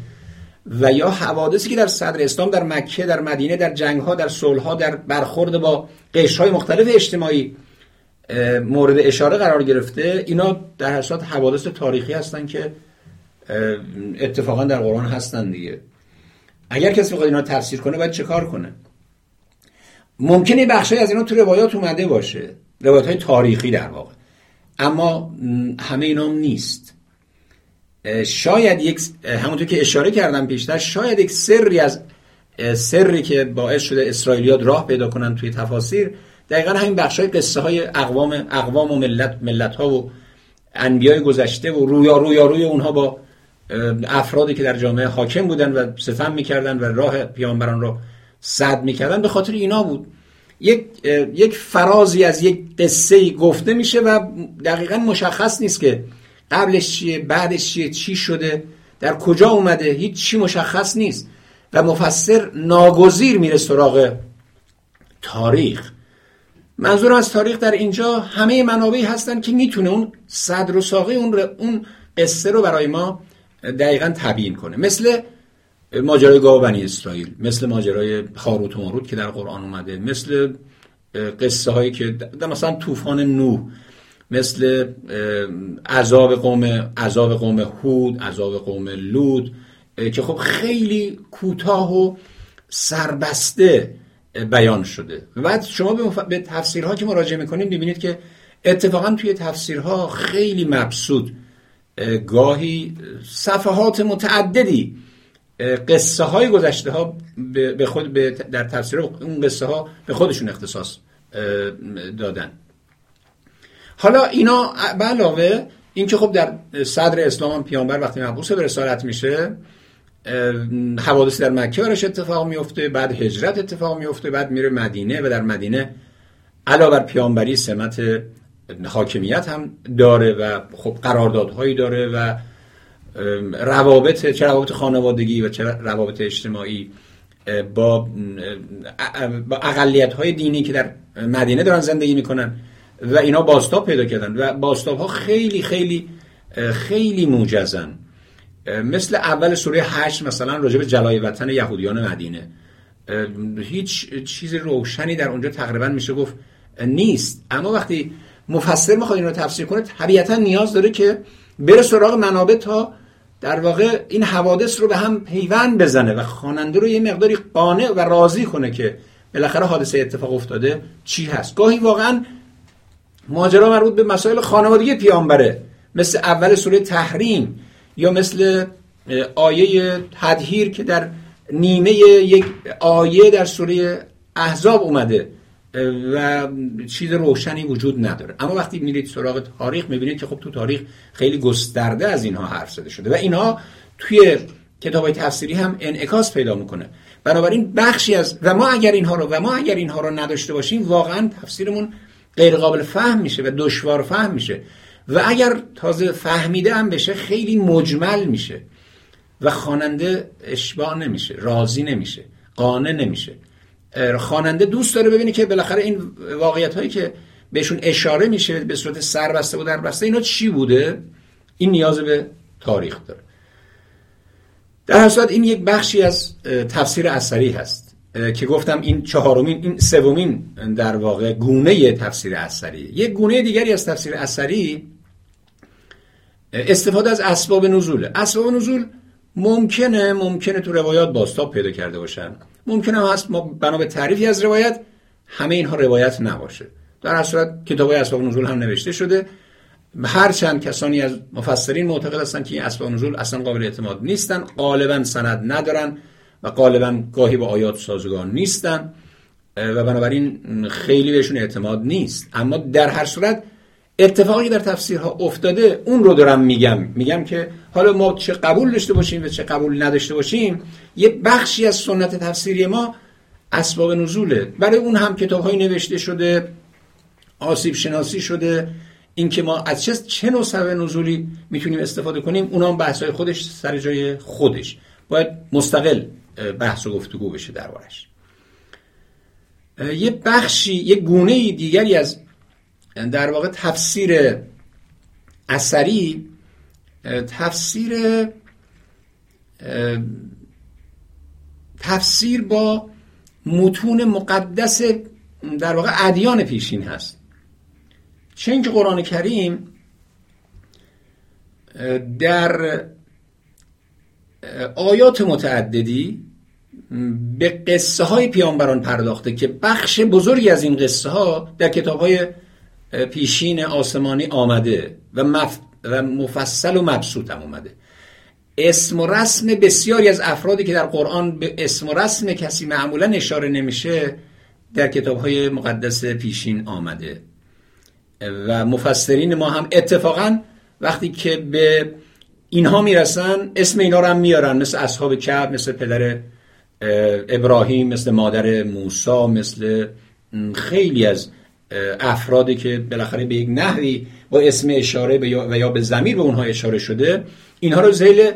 و یا حوادثی که در صدر اسلام در مکه در مدینه در جنگ ها در صلح ها در برخورد با قشر های مختلف اجتماعی مورد اشاره قرار گرفته. اینا در صورت حوادث تاریخی هستن که اتفاقا در قرآن هستن دیگه. اگر کسی بخواد اینا تفسیر کنه باید چه کار کنه؟ ممکنه بخشی از اینا تو روایات اومده باشه. روایات های تاریخی در واقع. اما همه اینا نیست. شاید یک همونطور که اشاره کردم پیشتر شاید یک سری از سری که باعث شده اسرائیلیات راه پیدا کنن توی تفاسیر دقیقا همین بخش های قصه های اقوام, اقوام و ملت, ملت ها و انبیای گذشته و رویا رویا روی اونها با افرادی که در جامعه حاکم بودن و ستم می‌کردن و راه پیامبران رو صد می‌کردن به خاطر اینا بود. یک یک فرازی از یک قصه گفته میشه و دقیقا مشخص نیست که قبلش چیه بعدش چیه چی شده در کجا اومده هیچ چی مشخص نیست. و مفسر ناگزیر میره سراغ تاریخ. منظور از تاریخ در اینجا همه منابعی هستن که می‌تونه اون صدر و ساقه اون, اون قصه رو برای ما دقیقا تبیین کنه. مثل ماجرای گاو بنی اسرائیل مثل ماجرای خاروت و ماروت که در قرآن اومده مثل قصه هایی که مثلا طوفان نوح مثل عذاب قوم عذاب قوم هود عذاب قوم لود که خب خیلی کوتاه و سربسته بیان شده. و بعد شما به تفسیرها که مراجعه می‌کنید می‌بینید که اتفاقا توی تفسیرها خیلی مبسود گاهی صفحات متعددی قصه های گذشته ها به خود در تفسیر اون قصه ها به خودشون اختصاص دادن. حالا اینا به علاوه اینکه خب در صدر اسلام پیامبر وقتی محبوس به رسالت میشه حوادث در مکه براش اتفاق میفته بعد هجرت اتفاق میفته بعد میره مدینه و در مدینه علاوه بر پیامبری سمت حاکمیت هم داره و خب قراردادهایی داره و روابط چه روابط خانوادگی و چه روابط اجتماعی با اقلیت های دینی که در مدینه دارن زندگی می‌کنن و اینا باستاب پیدا کردن و باستاب ها خیلی خیلی خیلی موجزن. مثل اول سوره هشت مثلا راجع به جلای وطن یهودیان مدینه. هیچ چیز روشنی در اونجا تقریبا میشه گفت نیست. اما وقتی مفسر می‌خواد این رو تفسیر کنه طبیعتا نیاز داره که بره سراغ منابع تا در واقع این حوادث رو به هم پیوند بزنه و خواننده رو یه مقداری قانع و راضی کنه که بالاخره حادثه اتفاق افتاده چی هست. گاهی واقعا ماجرا مربوط به مسائل خانوادگی پیامبره مثل اول سوره تحریم یا مثل آیه تدهیر که در نیمه یک آیه در سوره احزاب اومده. و چیز روشنی وجود نداره. اما وقتی میرید سراغ تاریخ می‌بینید که خب تو تاریخ خیلی گسترده از اینها حرف زده شده و اینها توی کتاب های تفسیری هم انعکاس پیدا می‌کنه. بنابراین بخشی از و ما اگر اینها رو و ما اگر اینها رو نداشته باشیم واقعا تفسیرمون غیر قابل فهم میشه و دشوار فهم میشه. و اگر تازه فهمیده هم بشه خیلی مجمل میشه و خواننده اشباع نمیشه راضی نمیشه قانع نمیشه. خواننده دوست داره ببینه که بالاخره این واقعیت هایی که بهشون اشاره میشه به صورت سربسته و دربسته اینا چی بوده؟ این نیاز به تاریخ داره. در هر این یک بخشی از تفسیر اثری هست که گفتم این چهارمین این سومین در واقع گونه تفسیر اثری. یک گونه دیگری از تفسیر اثری استفاده از اسباب نزول. اسباب نزول ممکنه ممکنه تو روایات باستاب پیدا کرده باشن. ممکنه هست ما بنا به تعریفی از روایت همه اینها روایت نباشه. در هر صورت کتاب اسباب نزول هم نوشته شده. هر چند کسانی از مفسرین معتقد هستن که این اسباب نزول اصلا قابل اعتماد نیستن غالبا سند ندارن و غالبا گاهی با آیات سازگار نیستن و بنابراین خیلی بهشون اعتماد نیست. اما در هر صورت اتفاقی در تفسیرها افتاده اون رو دارم میگم. میگم که حالا ما چه قبول داشته باشیم و چه قبول نداشته باشیم یه بخشی از سنت تفسیری ما اسباب نزوله. برای اون هم کتاب های نوشته شده آسیب شناسی شده. اینکه ما از چه چه نوع سبب نزولی می‌تونیم استفاده کنیم اونا هم بحث های خودش سر جای خودش. باید مستقل بحث و گفتگو بشه دربارش. یه بخشی یه گونه دیگری از در واقع تفسیر اثری تفسیر تفسیر با متون مقدس در واقع ادیان پیشین هست. چه اینکه قرآن کریم در آیات متعددی به قصه های پیامبران پرداخته که بخش بزرگی از این قصه ها در کتاب های پیشین آسمانی آمده و, مف... و مفصل و مبسوط هم اومده. اسم و رسم بسیاری از افرادی که در قرآن به اسم و رسم کسی معمولا اشاره نمیشه در کتاب های مقدس پیشین آمده. و مفسرین ما هم اتفاقا وقتی که به اینها می‌رسن اسم اینا رو هم میارن. مثل اصحاب کعب مثل پدر ابراهیم مثل مادر موسی مثل خیلی از افرادی که بالاخره به یک نحوی با اسم اشاره و یا به زمیر به اونها اشاره شده اینها رو زیل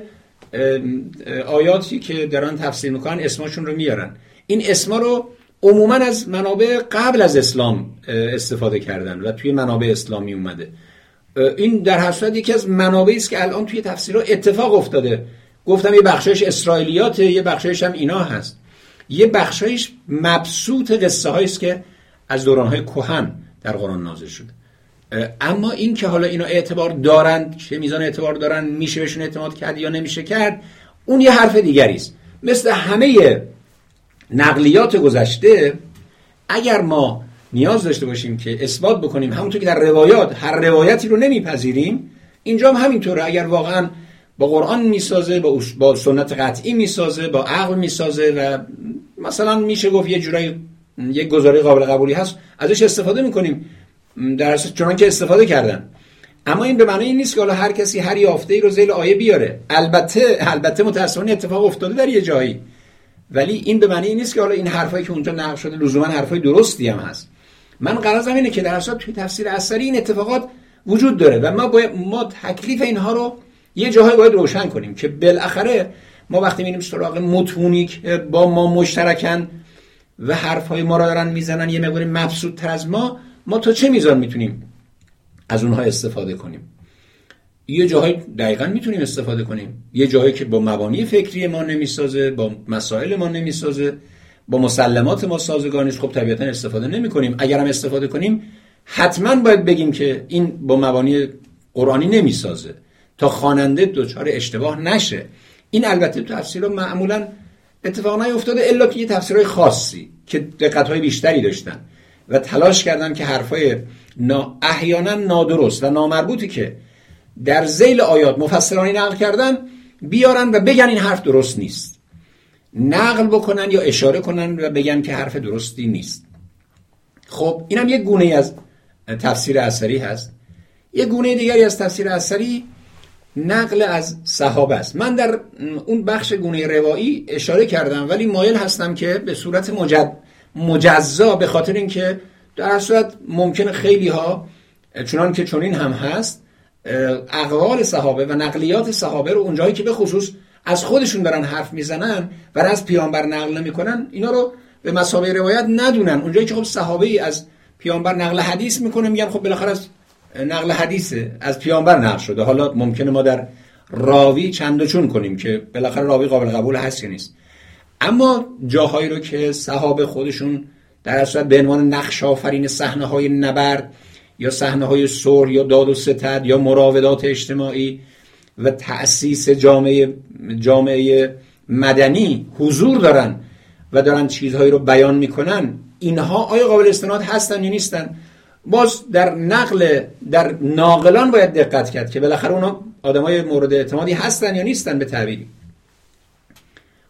آیاتی که دران تفسیر می‌کنن اسماشون رو میارن. این اسما رو عموما از منابع قبل از اسلام استفاده کردن و توی منابع اسلامی اومده. این در حسرت یکی از منابعی است که الان توی تفسیرها اتفاق افتاده. گفتم یه بخشش اسرائیلیاته یه بخشش هم اینا هست. یه بخشش مبسوط قصه است که از دورانهای کهن در قرآن نازل شده اما این که حالا اینا اعتبار دارند چه میزان اعتبار دارن میشه بهشون اعتماد کرد یا نمیشه کرد اون یه حرف دیگری است. مثل همه نقلیات گذشته اگر ما نیاز داشته باشیم که اثبات بکنیم همونطور که در روایات هر روایتی رو نمیپذیریم اینجا هم همینطوره. اگر واقعا با قرآن می‌سازه با, با سنت قطعی می‌سازه با عقل می‌سازه و مثلا میشه گفت یه جورایی یک گزاره قابل قبولی هست ازش استفاده می‌کنیم. در چون که استفاده کردن. اما این به معنی این نیست که حالا هر کسی هر یافته ای رو زیل آیه بیاره. البته البته متأسفانه اتفاق افتاده در یه جایی. ولی این به معنی این نیست که حالا این حرفایی که اونجا نقل شده لزوما حرفای درستی هم هست. من قرضم اینه که در اصل توی تفسیر اثری این اتفاقات وجود داره و ما باید ما تکلیف اینها رو یه جاهای باید روشن کنیم که بالاخره ما وقتی میریم سراغ متونی که با ما مشترکن و حرفهای ما رو دارن می‌زنن یه مقداری مبسوط از ما ما تا چه میزان می‌تونیم از اونها استفاده کنیم؟ یه جاهای دقیقا می‌تونیم استفاده کنیم. یه جاهایی که با مبانی فکری ما نمی‌سازه با مسائل ما نمی‌سازه با مسلمات ما سازگار نیست. خب طبیعتا استفاده نمی کنیم اگر هم استفاده کنیم حتما باید بگیم که این با مبانی قرآنی نمی‌سازه. تا خواننده دچار اشتباه نشه. این البته تو تفسیر معمولا اتفاق نیفتاده الا که یه تفسیرهای خاصی که دقتهای بیشتری داشتن و تلاش کردن که حرفای نا احیانا نادرست و نامربوطی که در زیل آیات مفسرانی نقل کردن بیارن و بگن این حرف درست نیست. نقل بکنن یا اشاره کنن و بگن که حرف درستی نیست. خب اینم یک گونه از تفسیر اثری هست. یک گونه دیگری از تفسیر اثری نقل از صحابه است. من در اون بخش گونه روایی اشاره کردم ولی مایل هستم که به صورت مجد مجزا به خاطر اینکه در صورت ممکن خیلی ها چنان که چنین هم هست اقوال صحابه و نقلیات صحابه رو اونجایی که به خصوص از خودشون دارن حرف می‌زنن و از پیامبر نقل نمی‌کنن اینا رو به مسابقه روایت ندونن. اونجایی که خب صحابه ای از پیامبر نقل حدیث می‌کنه میگن خب بالاخره از نقل حدیثه از پیامبر نقل شده. حالا ممکنه ما در راوی چند و چون کنیم که بالاخره راوی قابل قبول هست یا نیست. اما جاهایی رو که صحابه خودشون در اصل به عنوان نقش آفرین صحنه های نبرد یا صحنه های سر یا داد و ستد یا مراودات اجتماعی و تأسیس جامعه جامعه مدنی حضور دارن و دارن چیزهایی رو بیان می‌کنن اینها آیا قابل استناد هستن یا نیستن؟ باز در نقل در ناقلان باید دقت کرد که بالاخره اونا آدمای مورد اعتمادی هستن یا نیستن به تعبیری.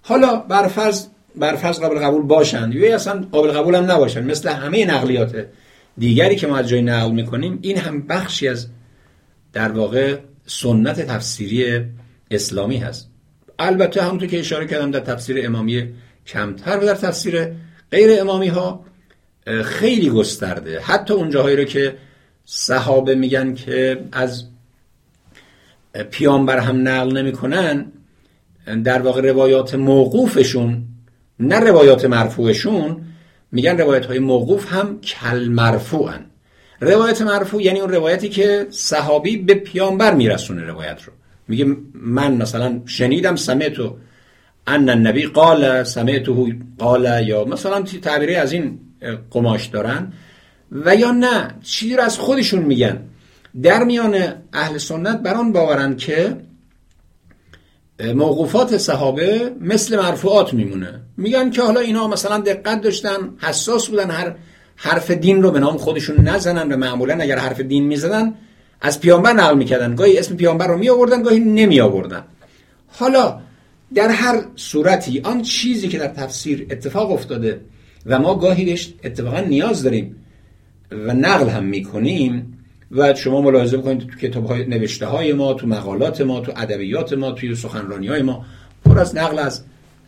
حالا برفرض برفرض قابل قبول باشند یا اصلا قابل قبول هم نباشند. مثل همه نقلیات دیگری که ما از جای نقل می‌کنیم این هم بخشی از در واقع سنت تفسیری اسلامی هست. البته همونطور که اشاره کردم در تفسیر امامی کمتر و در تفسیر غیر امامی ها خیلی گسترده. حتی اون جاهایی رو که صحابه میگن که از پیامبر هم نقل نمی‌کنن در واقع روایات موقوفشون نه روایات مرفوعشون میگن روایت های موقوف هم کل مرفوعن روایت مرفوع یعنی اون روایتی که صحابی به پیامبر میرسونه روایت رو. میگه من مثلا شنیدم سمعتو ان النبی قال سمعته قال یا مثلا تعبیری از این قماش دارن و یا نه چیزی رو از خودشون میگن؟ در میان اهل سنت بران باورند که موقوفات صحابه مثل مرفوعات میمونه. میگن که حالا اینا مثلا دقت داشتن حساس بودن هر حرف دین رو به نام خودشون نزنن و معمولا اگر حرف دین می‌زدن از پیامبر نقل می‌کردن. گاهی اسم پیامبر رو می آوردن گاهی نمی آوردن حالا در هر صورتی آن چیزی که در تفسیر اتفاق افتاده و ما گاهی اتفاقا نیاز داریم و نقل هم می‌کنیم و شما ملاحظه بکنید تو کتاب های نوشته های ما تو مقالات ما تو ادبیات ما توی سخنرانی های ما پر از نقل از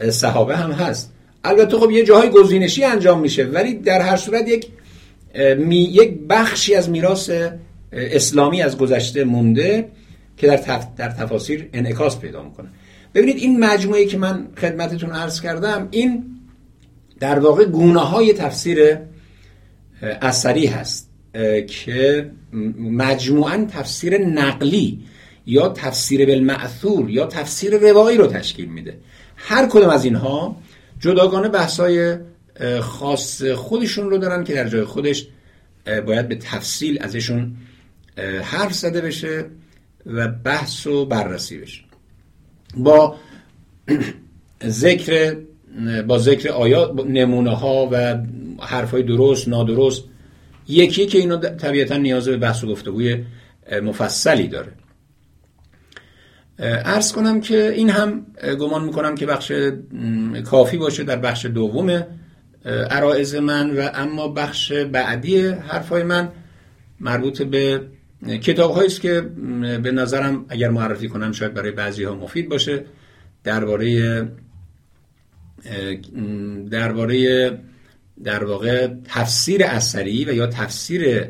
صحابه هم هست. البته خب یه جاهای گزینشی انجام میشه ولی در هر صورت یک می، یک بخشی از میراث اسلامی از گذشته مونده که در, تف... در تفاسیر انعکاس پیدا می‌کنه. ببینید این مجموعه که من خدمتتون عرض کردم این در واقع گونه های تفسیر اثری هست که مجموعا تفسیر نقلی یا تفسیر بالمعثور یا تفسیر روایی رو تشکیل میده. هر کدوم از اینها جداگانه بحثای خاص خودشون رو دارن که در جای خودش باید به تفصیل ازشون حرف زده بشه و بحث و بررسی بشه. با (clears throat) ذکر با ذکر آیات نمونه ها و حرفای درست نادرست یکی که اینو طبیعتا نیاز به بحث و گفتگوی مفصلی داره. ارز کنم که این هم گمان می‌کنم که بخش کافی باشه در بخش دوم عرائز من و اما بخش بعدی حرفای من مربوط به کتاب است که به نظرم اگر معرفی کنم شاید برای بعضی ها مفید باشه درباره درباره در واقع تفسیر اثری و یا تفسیر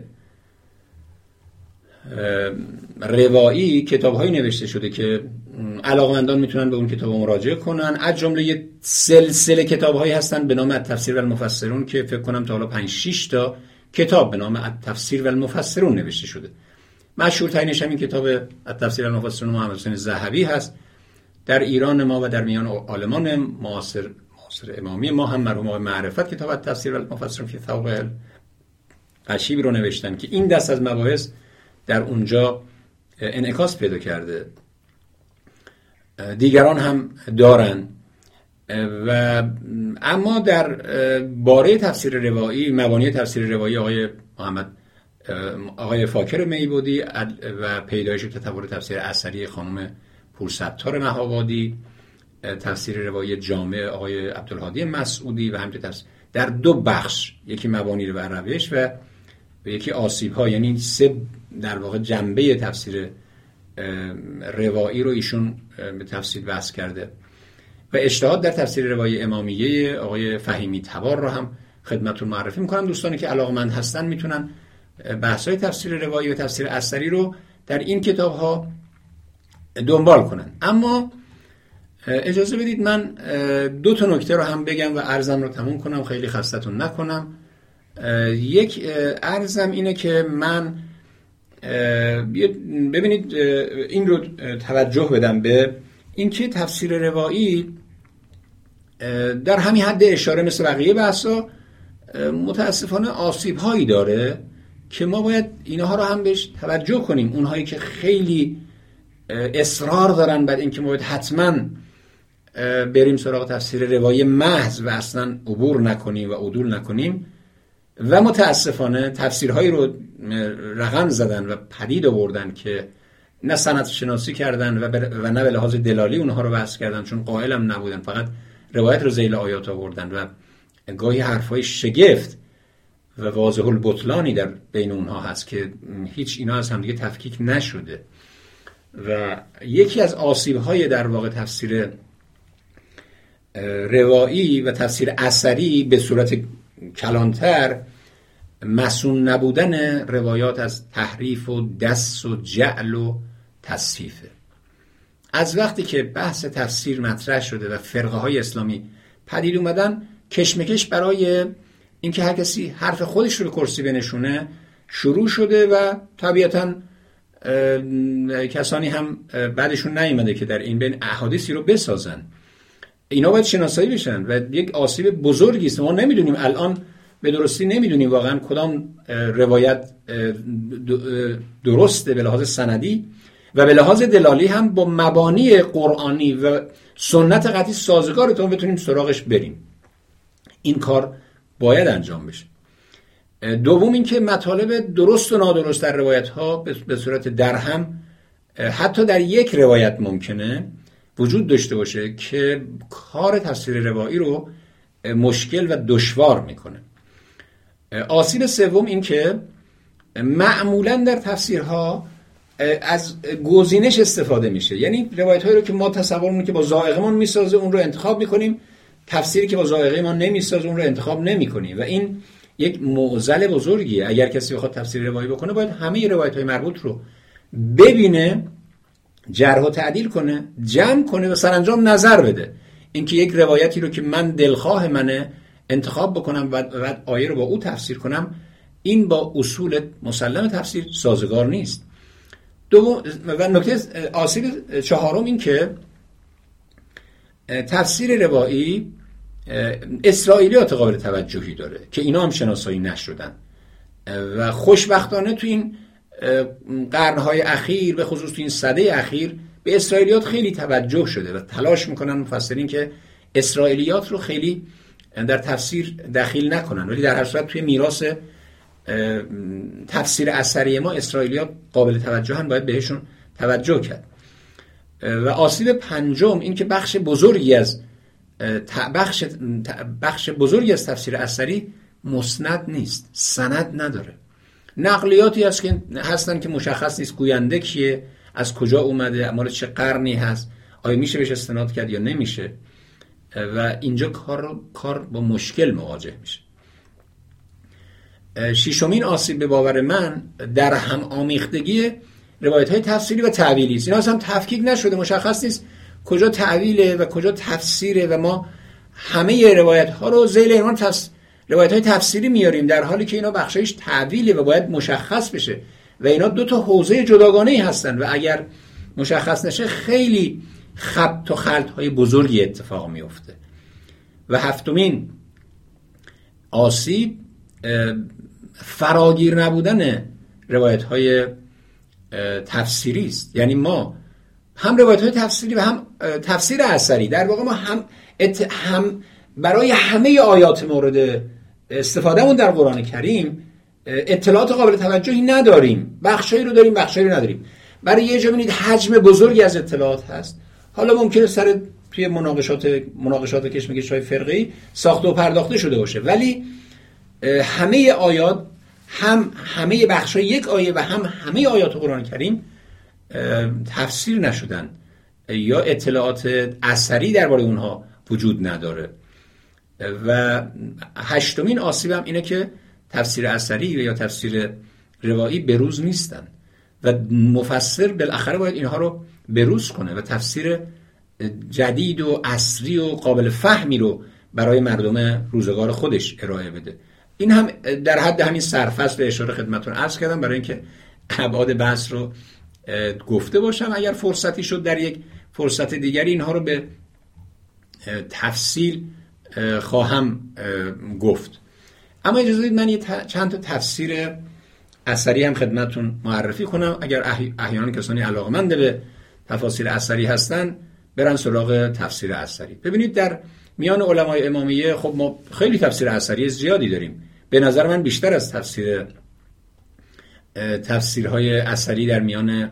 روایی کتاب هایی نوشته شده که علاقمندان می‌تونن به اون کتاب مراجعه کنن. از جمله یه سلسله کتاب هایی هستن به نام تفسیر و المفسرون که فکر کنم تا حالا 5 6 تا کتاب به نام تفسیر و المفسرون نوشته شده. مشهورترینش همین کتاب تفسیر المفسرون محمد حسین زهبی هست. در ایران ما و در میان آلمان معاصر معاصر امامی. ما هم مرحوم آقای معرفت کتاب تفسیر و المفسرون فی ثواب قشیبی رو نوشتن که این دست از مباحث در اونجا انعکاس پیدا کرده. دیگران هم دارن. و اما در باره تفسیر روایی مبانی تفسیر روایی آقای محمد آقای فاکر میبودی و پیدایش تطور تفسیر اثری خانم پورستار مهابادی تفسیر روایی جامع آقای عبدالهادی مسعودی و تفسیر در دو بخش یکی مبانی رو روش و یکی آسیب ها یعنی سه در واقع جنبه تفسیر روایی رو ایشون به تفسیر بحث کرده. و اجتهاد در تفسیر روایی امامیه آقای فهیمی تبار رو هم خدمتون معرفی می‌کنم. دوستانی که علاقمند هستن می‌تونن بحث های تفسیر روایی و تفسیر اثری رو در این کتاب ها دنبال کنن. اما اجازه بدید من دو تا نکته رو هم بگم و ارزم رو تموم کنم خیلی خستتون نکنم. یک ارزم اینه که من ببینید این رو توجه بدم به اینکه تفسیر روایی در همین حد اشاره مثل بقیه بحثا متاسفانه آسیب هایی داره که ما باید اینها رو هم بهش توجه کنیم. اونهایی که خیلی اصرار دارن بعد اینکه ما باید حتما بریم سراغ تفسیر روایی محض و اصلا عبور نکنیم و عدول نکنیم. و متاسفانه تفسیرهایی رو رقم زدن و پدید آوردن که نه سنت شناسی کردن و, و نه به لحاظ دلالی اونها رو بحث کردن چون قائلم نبودن. فقط روایت رو زیل آیات آوردن و گاهی حرفهای شگفت و واضح البطلانی در بین اونها هست که هیچ اینا از همدیگه تفکیک نشده. و یکی از آسیب های در واقع تفسیر روایی و تفسیر اثری به صورت کلانتر مسون نبودن روایات از تحریف و دست و جعل و تصفیفه از وقتی که بحث تفسیر مطرح شده و فرقه های اسلامی پدید اومدن کشمکش برای اینکه هر کسی حرف خودش رو به کرسی بنشونه شروع شده و طبیعتا کسانی هم بعدشون نیومده که در این بین احادیثی رو بسازن. اینا باید شناسایی بشن و یک آسیب بزرگی است. ما نمی‌دونیم الان به درستی نمی‌دونیم واقعا کدام روایت درسته به لحاظ سندی و به لحاظ دلالی هم با مبانی قرآنی و سنت قطعی سازگارتون بتونیم سراغش بریم. این کار باید انجام بشه. دوم اینکه مطالب درست و نادرست در روایت ها به صورت درهم حتی در یک روایت ممکنه. وجود داشته باشه که کار تفسیر روایی رو مشکل و دشوار می‌کنه. آسیب سوم این که معمولا در تفسیرها از گزینش استفاده میشه. یعنی روایت هایی رو که ما تصور که با زائقمون می‌سازه اون رو انتخاب می‌کنیم. تفسیری که با زائقه ما نمی‌سازه اون رو انتخاب نمی‌کنیم. و این یک معضل بزرگیه. اگر کسی بخواد تفسیر روایی بکنه باید همه روایت های مربوط رو ببینه جرح و تعدیل کنه جمع کنه و سرانجام نظر بده. اینکه یک روایتی رو که من دلخواه منه انتخاب بکنم و بعد آیه رو با او تفسیر کنم این با اصول مسلم تفسیر سازگار نیست. دو و نکته آسیب چهارم این که تفسیر روایی اسرائیلیات قابل توجهی داره که اینا هم شناسایی نشدن. و خوشبختانه تو این قرنهای اخیر به خصوص این صده اخیر به اسرائیلیات خیلی توجه شده و تلاش می‌کنن مفسرین که اسرائیلیات رو خیلی در تفسیر دخیل نکنن. ولی در هر صورت توی میراث تفسیر اثری ما اسرائیلیات قابل توجه هم باید بهشون توجه کرد. و آسیب پنجم این که بخش بزرگی از بخش, بخش بزرگی از تفسیر اثری مسند نیست سند نداره. نقلیاتی هست که هستن که مشخص نیست گوینده کیه از کجا اومده مال چه قرنی هست آیا میشه بهش استناد کرد یا نمیشه؟ و اینجا کار کار با مشکل مواجه میشه. شیشمین آسیب به باور من در هم آمیختگی روایت های تفسیری و تعویلی است. اینا هم تفکیک نشده مشخص نیست کجا تعویله و کجا تفسیره و ما همه روایت ها رو زیل ایمان تفس... روایت های تفسیری میاریم در حالی که اینا بخشایش تعویله و باید مشخص بشه و اینا دو تا حوزه جداگانه ای هستن و اگر مشخص نشه خیلی خط و خلط های بزرگی اتفاق میفته و هفتمین آسیب فراگیر نبودن روایت های تفسیری است. یعنی ما هم روایت های تفسیری و هم تفسیر اثری در واقع ما هم, هم برای همه آیات مورد استفادهمون در قرآن کریم اطلاعات قابل توجهی نداریم. بخشایی رو داریم بخشایی رو نداریم. برای یه جا ببینید حجم بزرگی از اطلاعات هست. حالا ممکنه سر توی مناقشات مناقشات کشمکش های فرقی ساخته و پرداخته شده باشه. ولی همه آیات هم همه بخش یک آیه و هم همه آیات قرآن کریم تفسیر نشدن. یا اطلاعات اثری درباره اونها وجود نداره. و هشتمین آسیب هم اینه که تفسیر اثری یا تفسیر روایی بروز نیستن و مفسر بالاخره باید اینها رو بروز کنه و تفسیر جدید و اصری و قابل فهمی رو برای مردم روزگار خودش ارائه بده. این هم در حد همین سرفصل اشاره خدمتون عرض کردم برای اینکه ابعاد بحث رو گفته باشم. اگر فرصتی شد در یک فرصت دیگری اینها رو به تفصیل خواهم گفت. اما اجازه دید من یه چند تا تفسیر اثری هم خدمتون معرفی کنم. اگر احیانا کسانی علاقمند به تفاسیر اثری هستن برن سراغ تفسیر اثری. ببینید در میان علمای امامیه خب ما خیلی تفسیر اثری زیادی داریم. به نظر من بیشتر از تفسیر تفسیرهای اثری در میان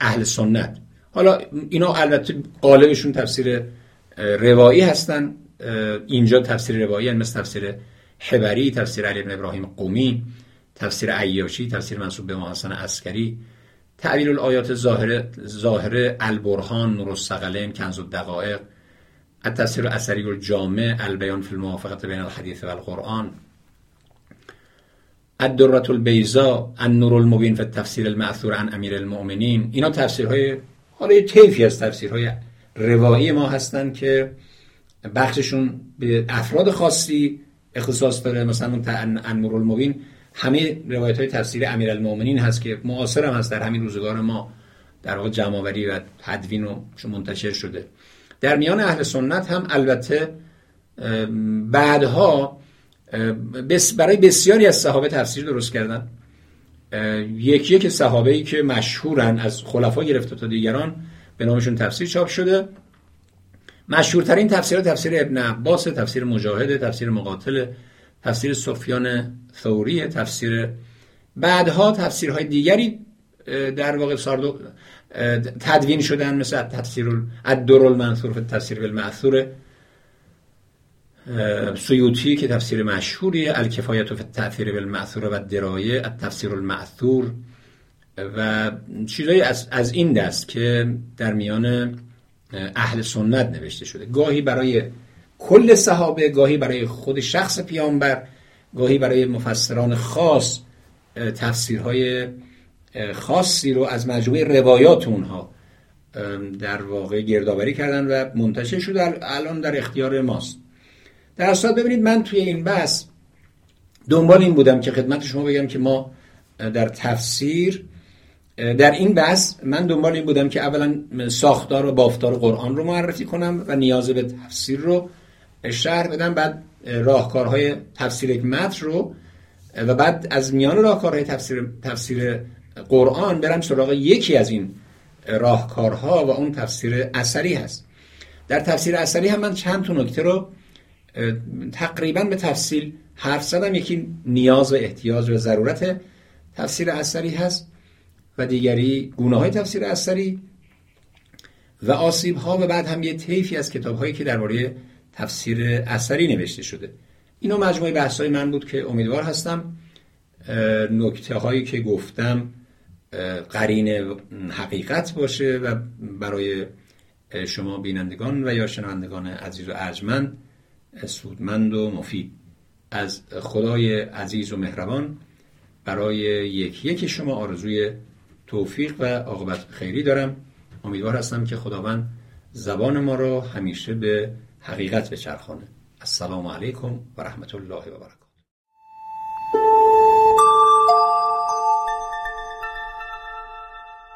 اهل سنت. حالا اینا البته قالبشون تفسیر روایی هستن. اینجا تفسیر روایی مثل تفسیر حبری تفسیر علی بن ابراهیم قومی تفسیر عیاشی تفسیر منصوب به محسن عسکری تعبیر الآیات ظاهر ظاهر البرهان نور الثقلین کنز الدقائق التفسیر اثری الجامع البیان فی الموافقت بین الحدیث و القرآن الدرة البیزا النور المبین فی التفسیر المأثور عن امیر المؤمنین. اینا تفسیرهای حالا یه طیفی از تفسیرهای روایی ما هستند که بخششون به افراد خاصی اختصاص داره. مثلا اون النور المبین همه روایت های تفسیر امیر المؤمنین هست که معاصر هم هست در همین روزگار ما. در واقع جمعآوری و تدوین و منتشر شده. در میان اهل سنت هم البته بعدها برای بسیاری از صحابه تفسیر درست کردن. یکی یک صحابه ای که مشهورن از خلفا گرفته تا دیگران به نامشون تفسیر چاپ شده. مشهورترین تفسیر تفسیر ابن عباس تفسیر مجاهد تفسیر مقاتل تفسیر سفیان ثوری تفسیر بعدها تفسیرهای دیگری در واقع تدوین شدن مثل تفسیر الدر المنثور فی تفسیر بالمعثور سیوطی که تفسیر مشهوری الکفایت فی تأثیر بالمعثور و درایه تفسیر المعثور و چیزایی از, از این دست که در میان اهل سنت نوشته شده. گاهی برای کل صحابه گاهی برای خود شخص پیامبر گاهی برای مفسران خاص تفسیرهای خاصی رو از مجموعه روایات اونها در واقع گردآوری کردن و منتشر شده الان در اختیار ماست. در اصلا ببینید من توی این بحث دنبال این بودم که خدمت شما بگم که ما در تفسیر در این بحث من دنبال این بودم که اولا ساختار و بافتار قرآن رو معرفی کنم و نیاز به تفسیر رو شرح بدم بعد راهکارهای تفسیر یک متن رو و بعد از میان راهکارهای تفسیر تفسیر قرآن برم سراغ یکی از این راهکارها و اون تفسیر اثری هست. در تفسیر اثری هم من چند تا نکته رو تقریبا به تفصیل حرف زدم. یکی نیاز و احتیاج و ضرورت تفسیر اثری هست. و دیگری گونه های تفسیر اثری و آسیب ها و بعد هم یه طیفی از کتاب هایی که درباره تفسیر اثری نوشته شده. اینو مجموعه بحث های من بود که امیدوار هستم نکته هایی که گفتم قرین حقیقت باشه و برای شما بینندگان و یا شنوندگان عزیز و ارجمند سودمند و مفید. از خدای عزیز و مهربان برای یک یک شما آرزوی توفیق و عاقبت خیری دارم. امیدوار هستم که خداوند زبان ما را همیشه به حقیقت بچرخانه. السلام علیکم و رحمت الله و برکاته.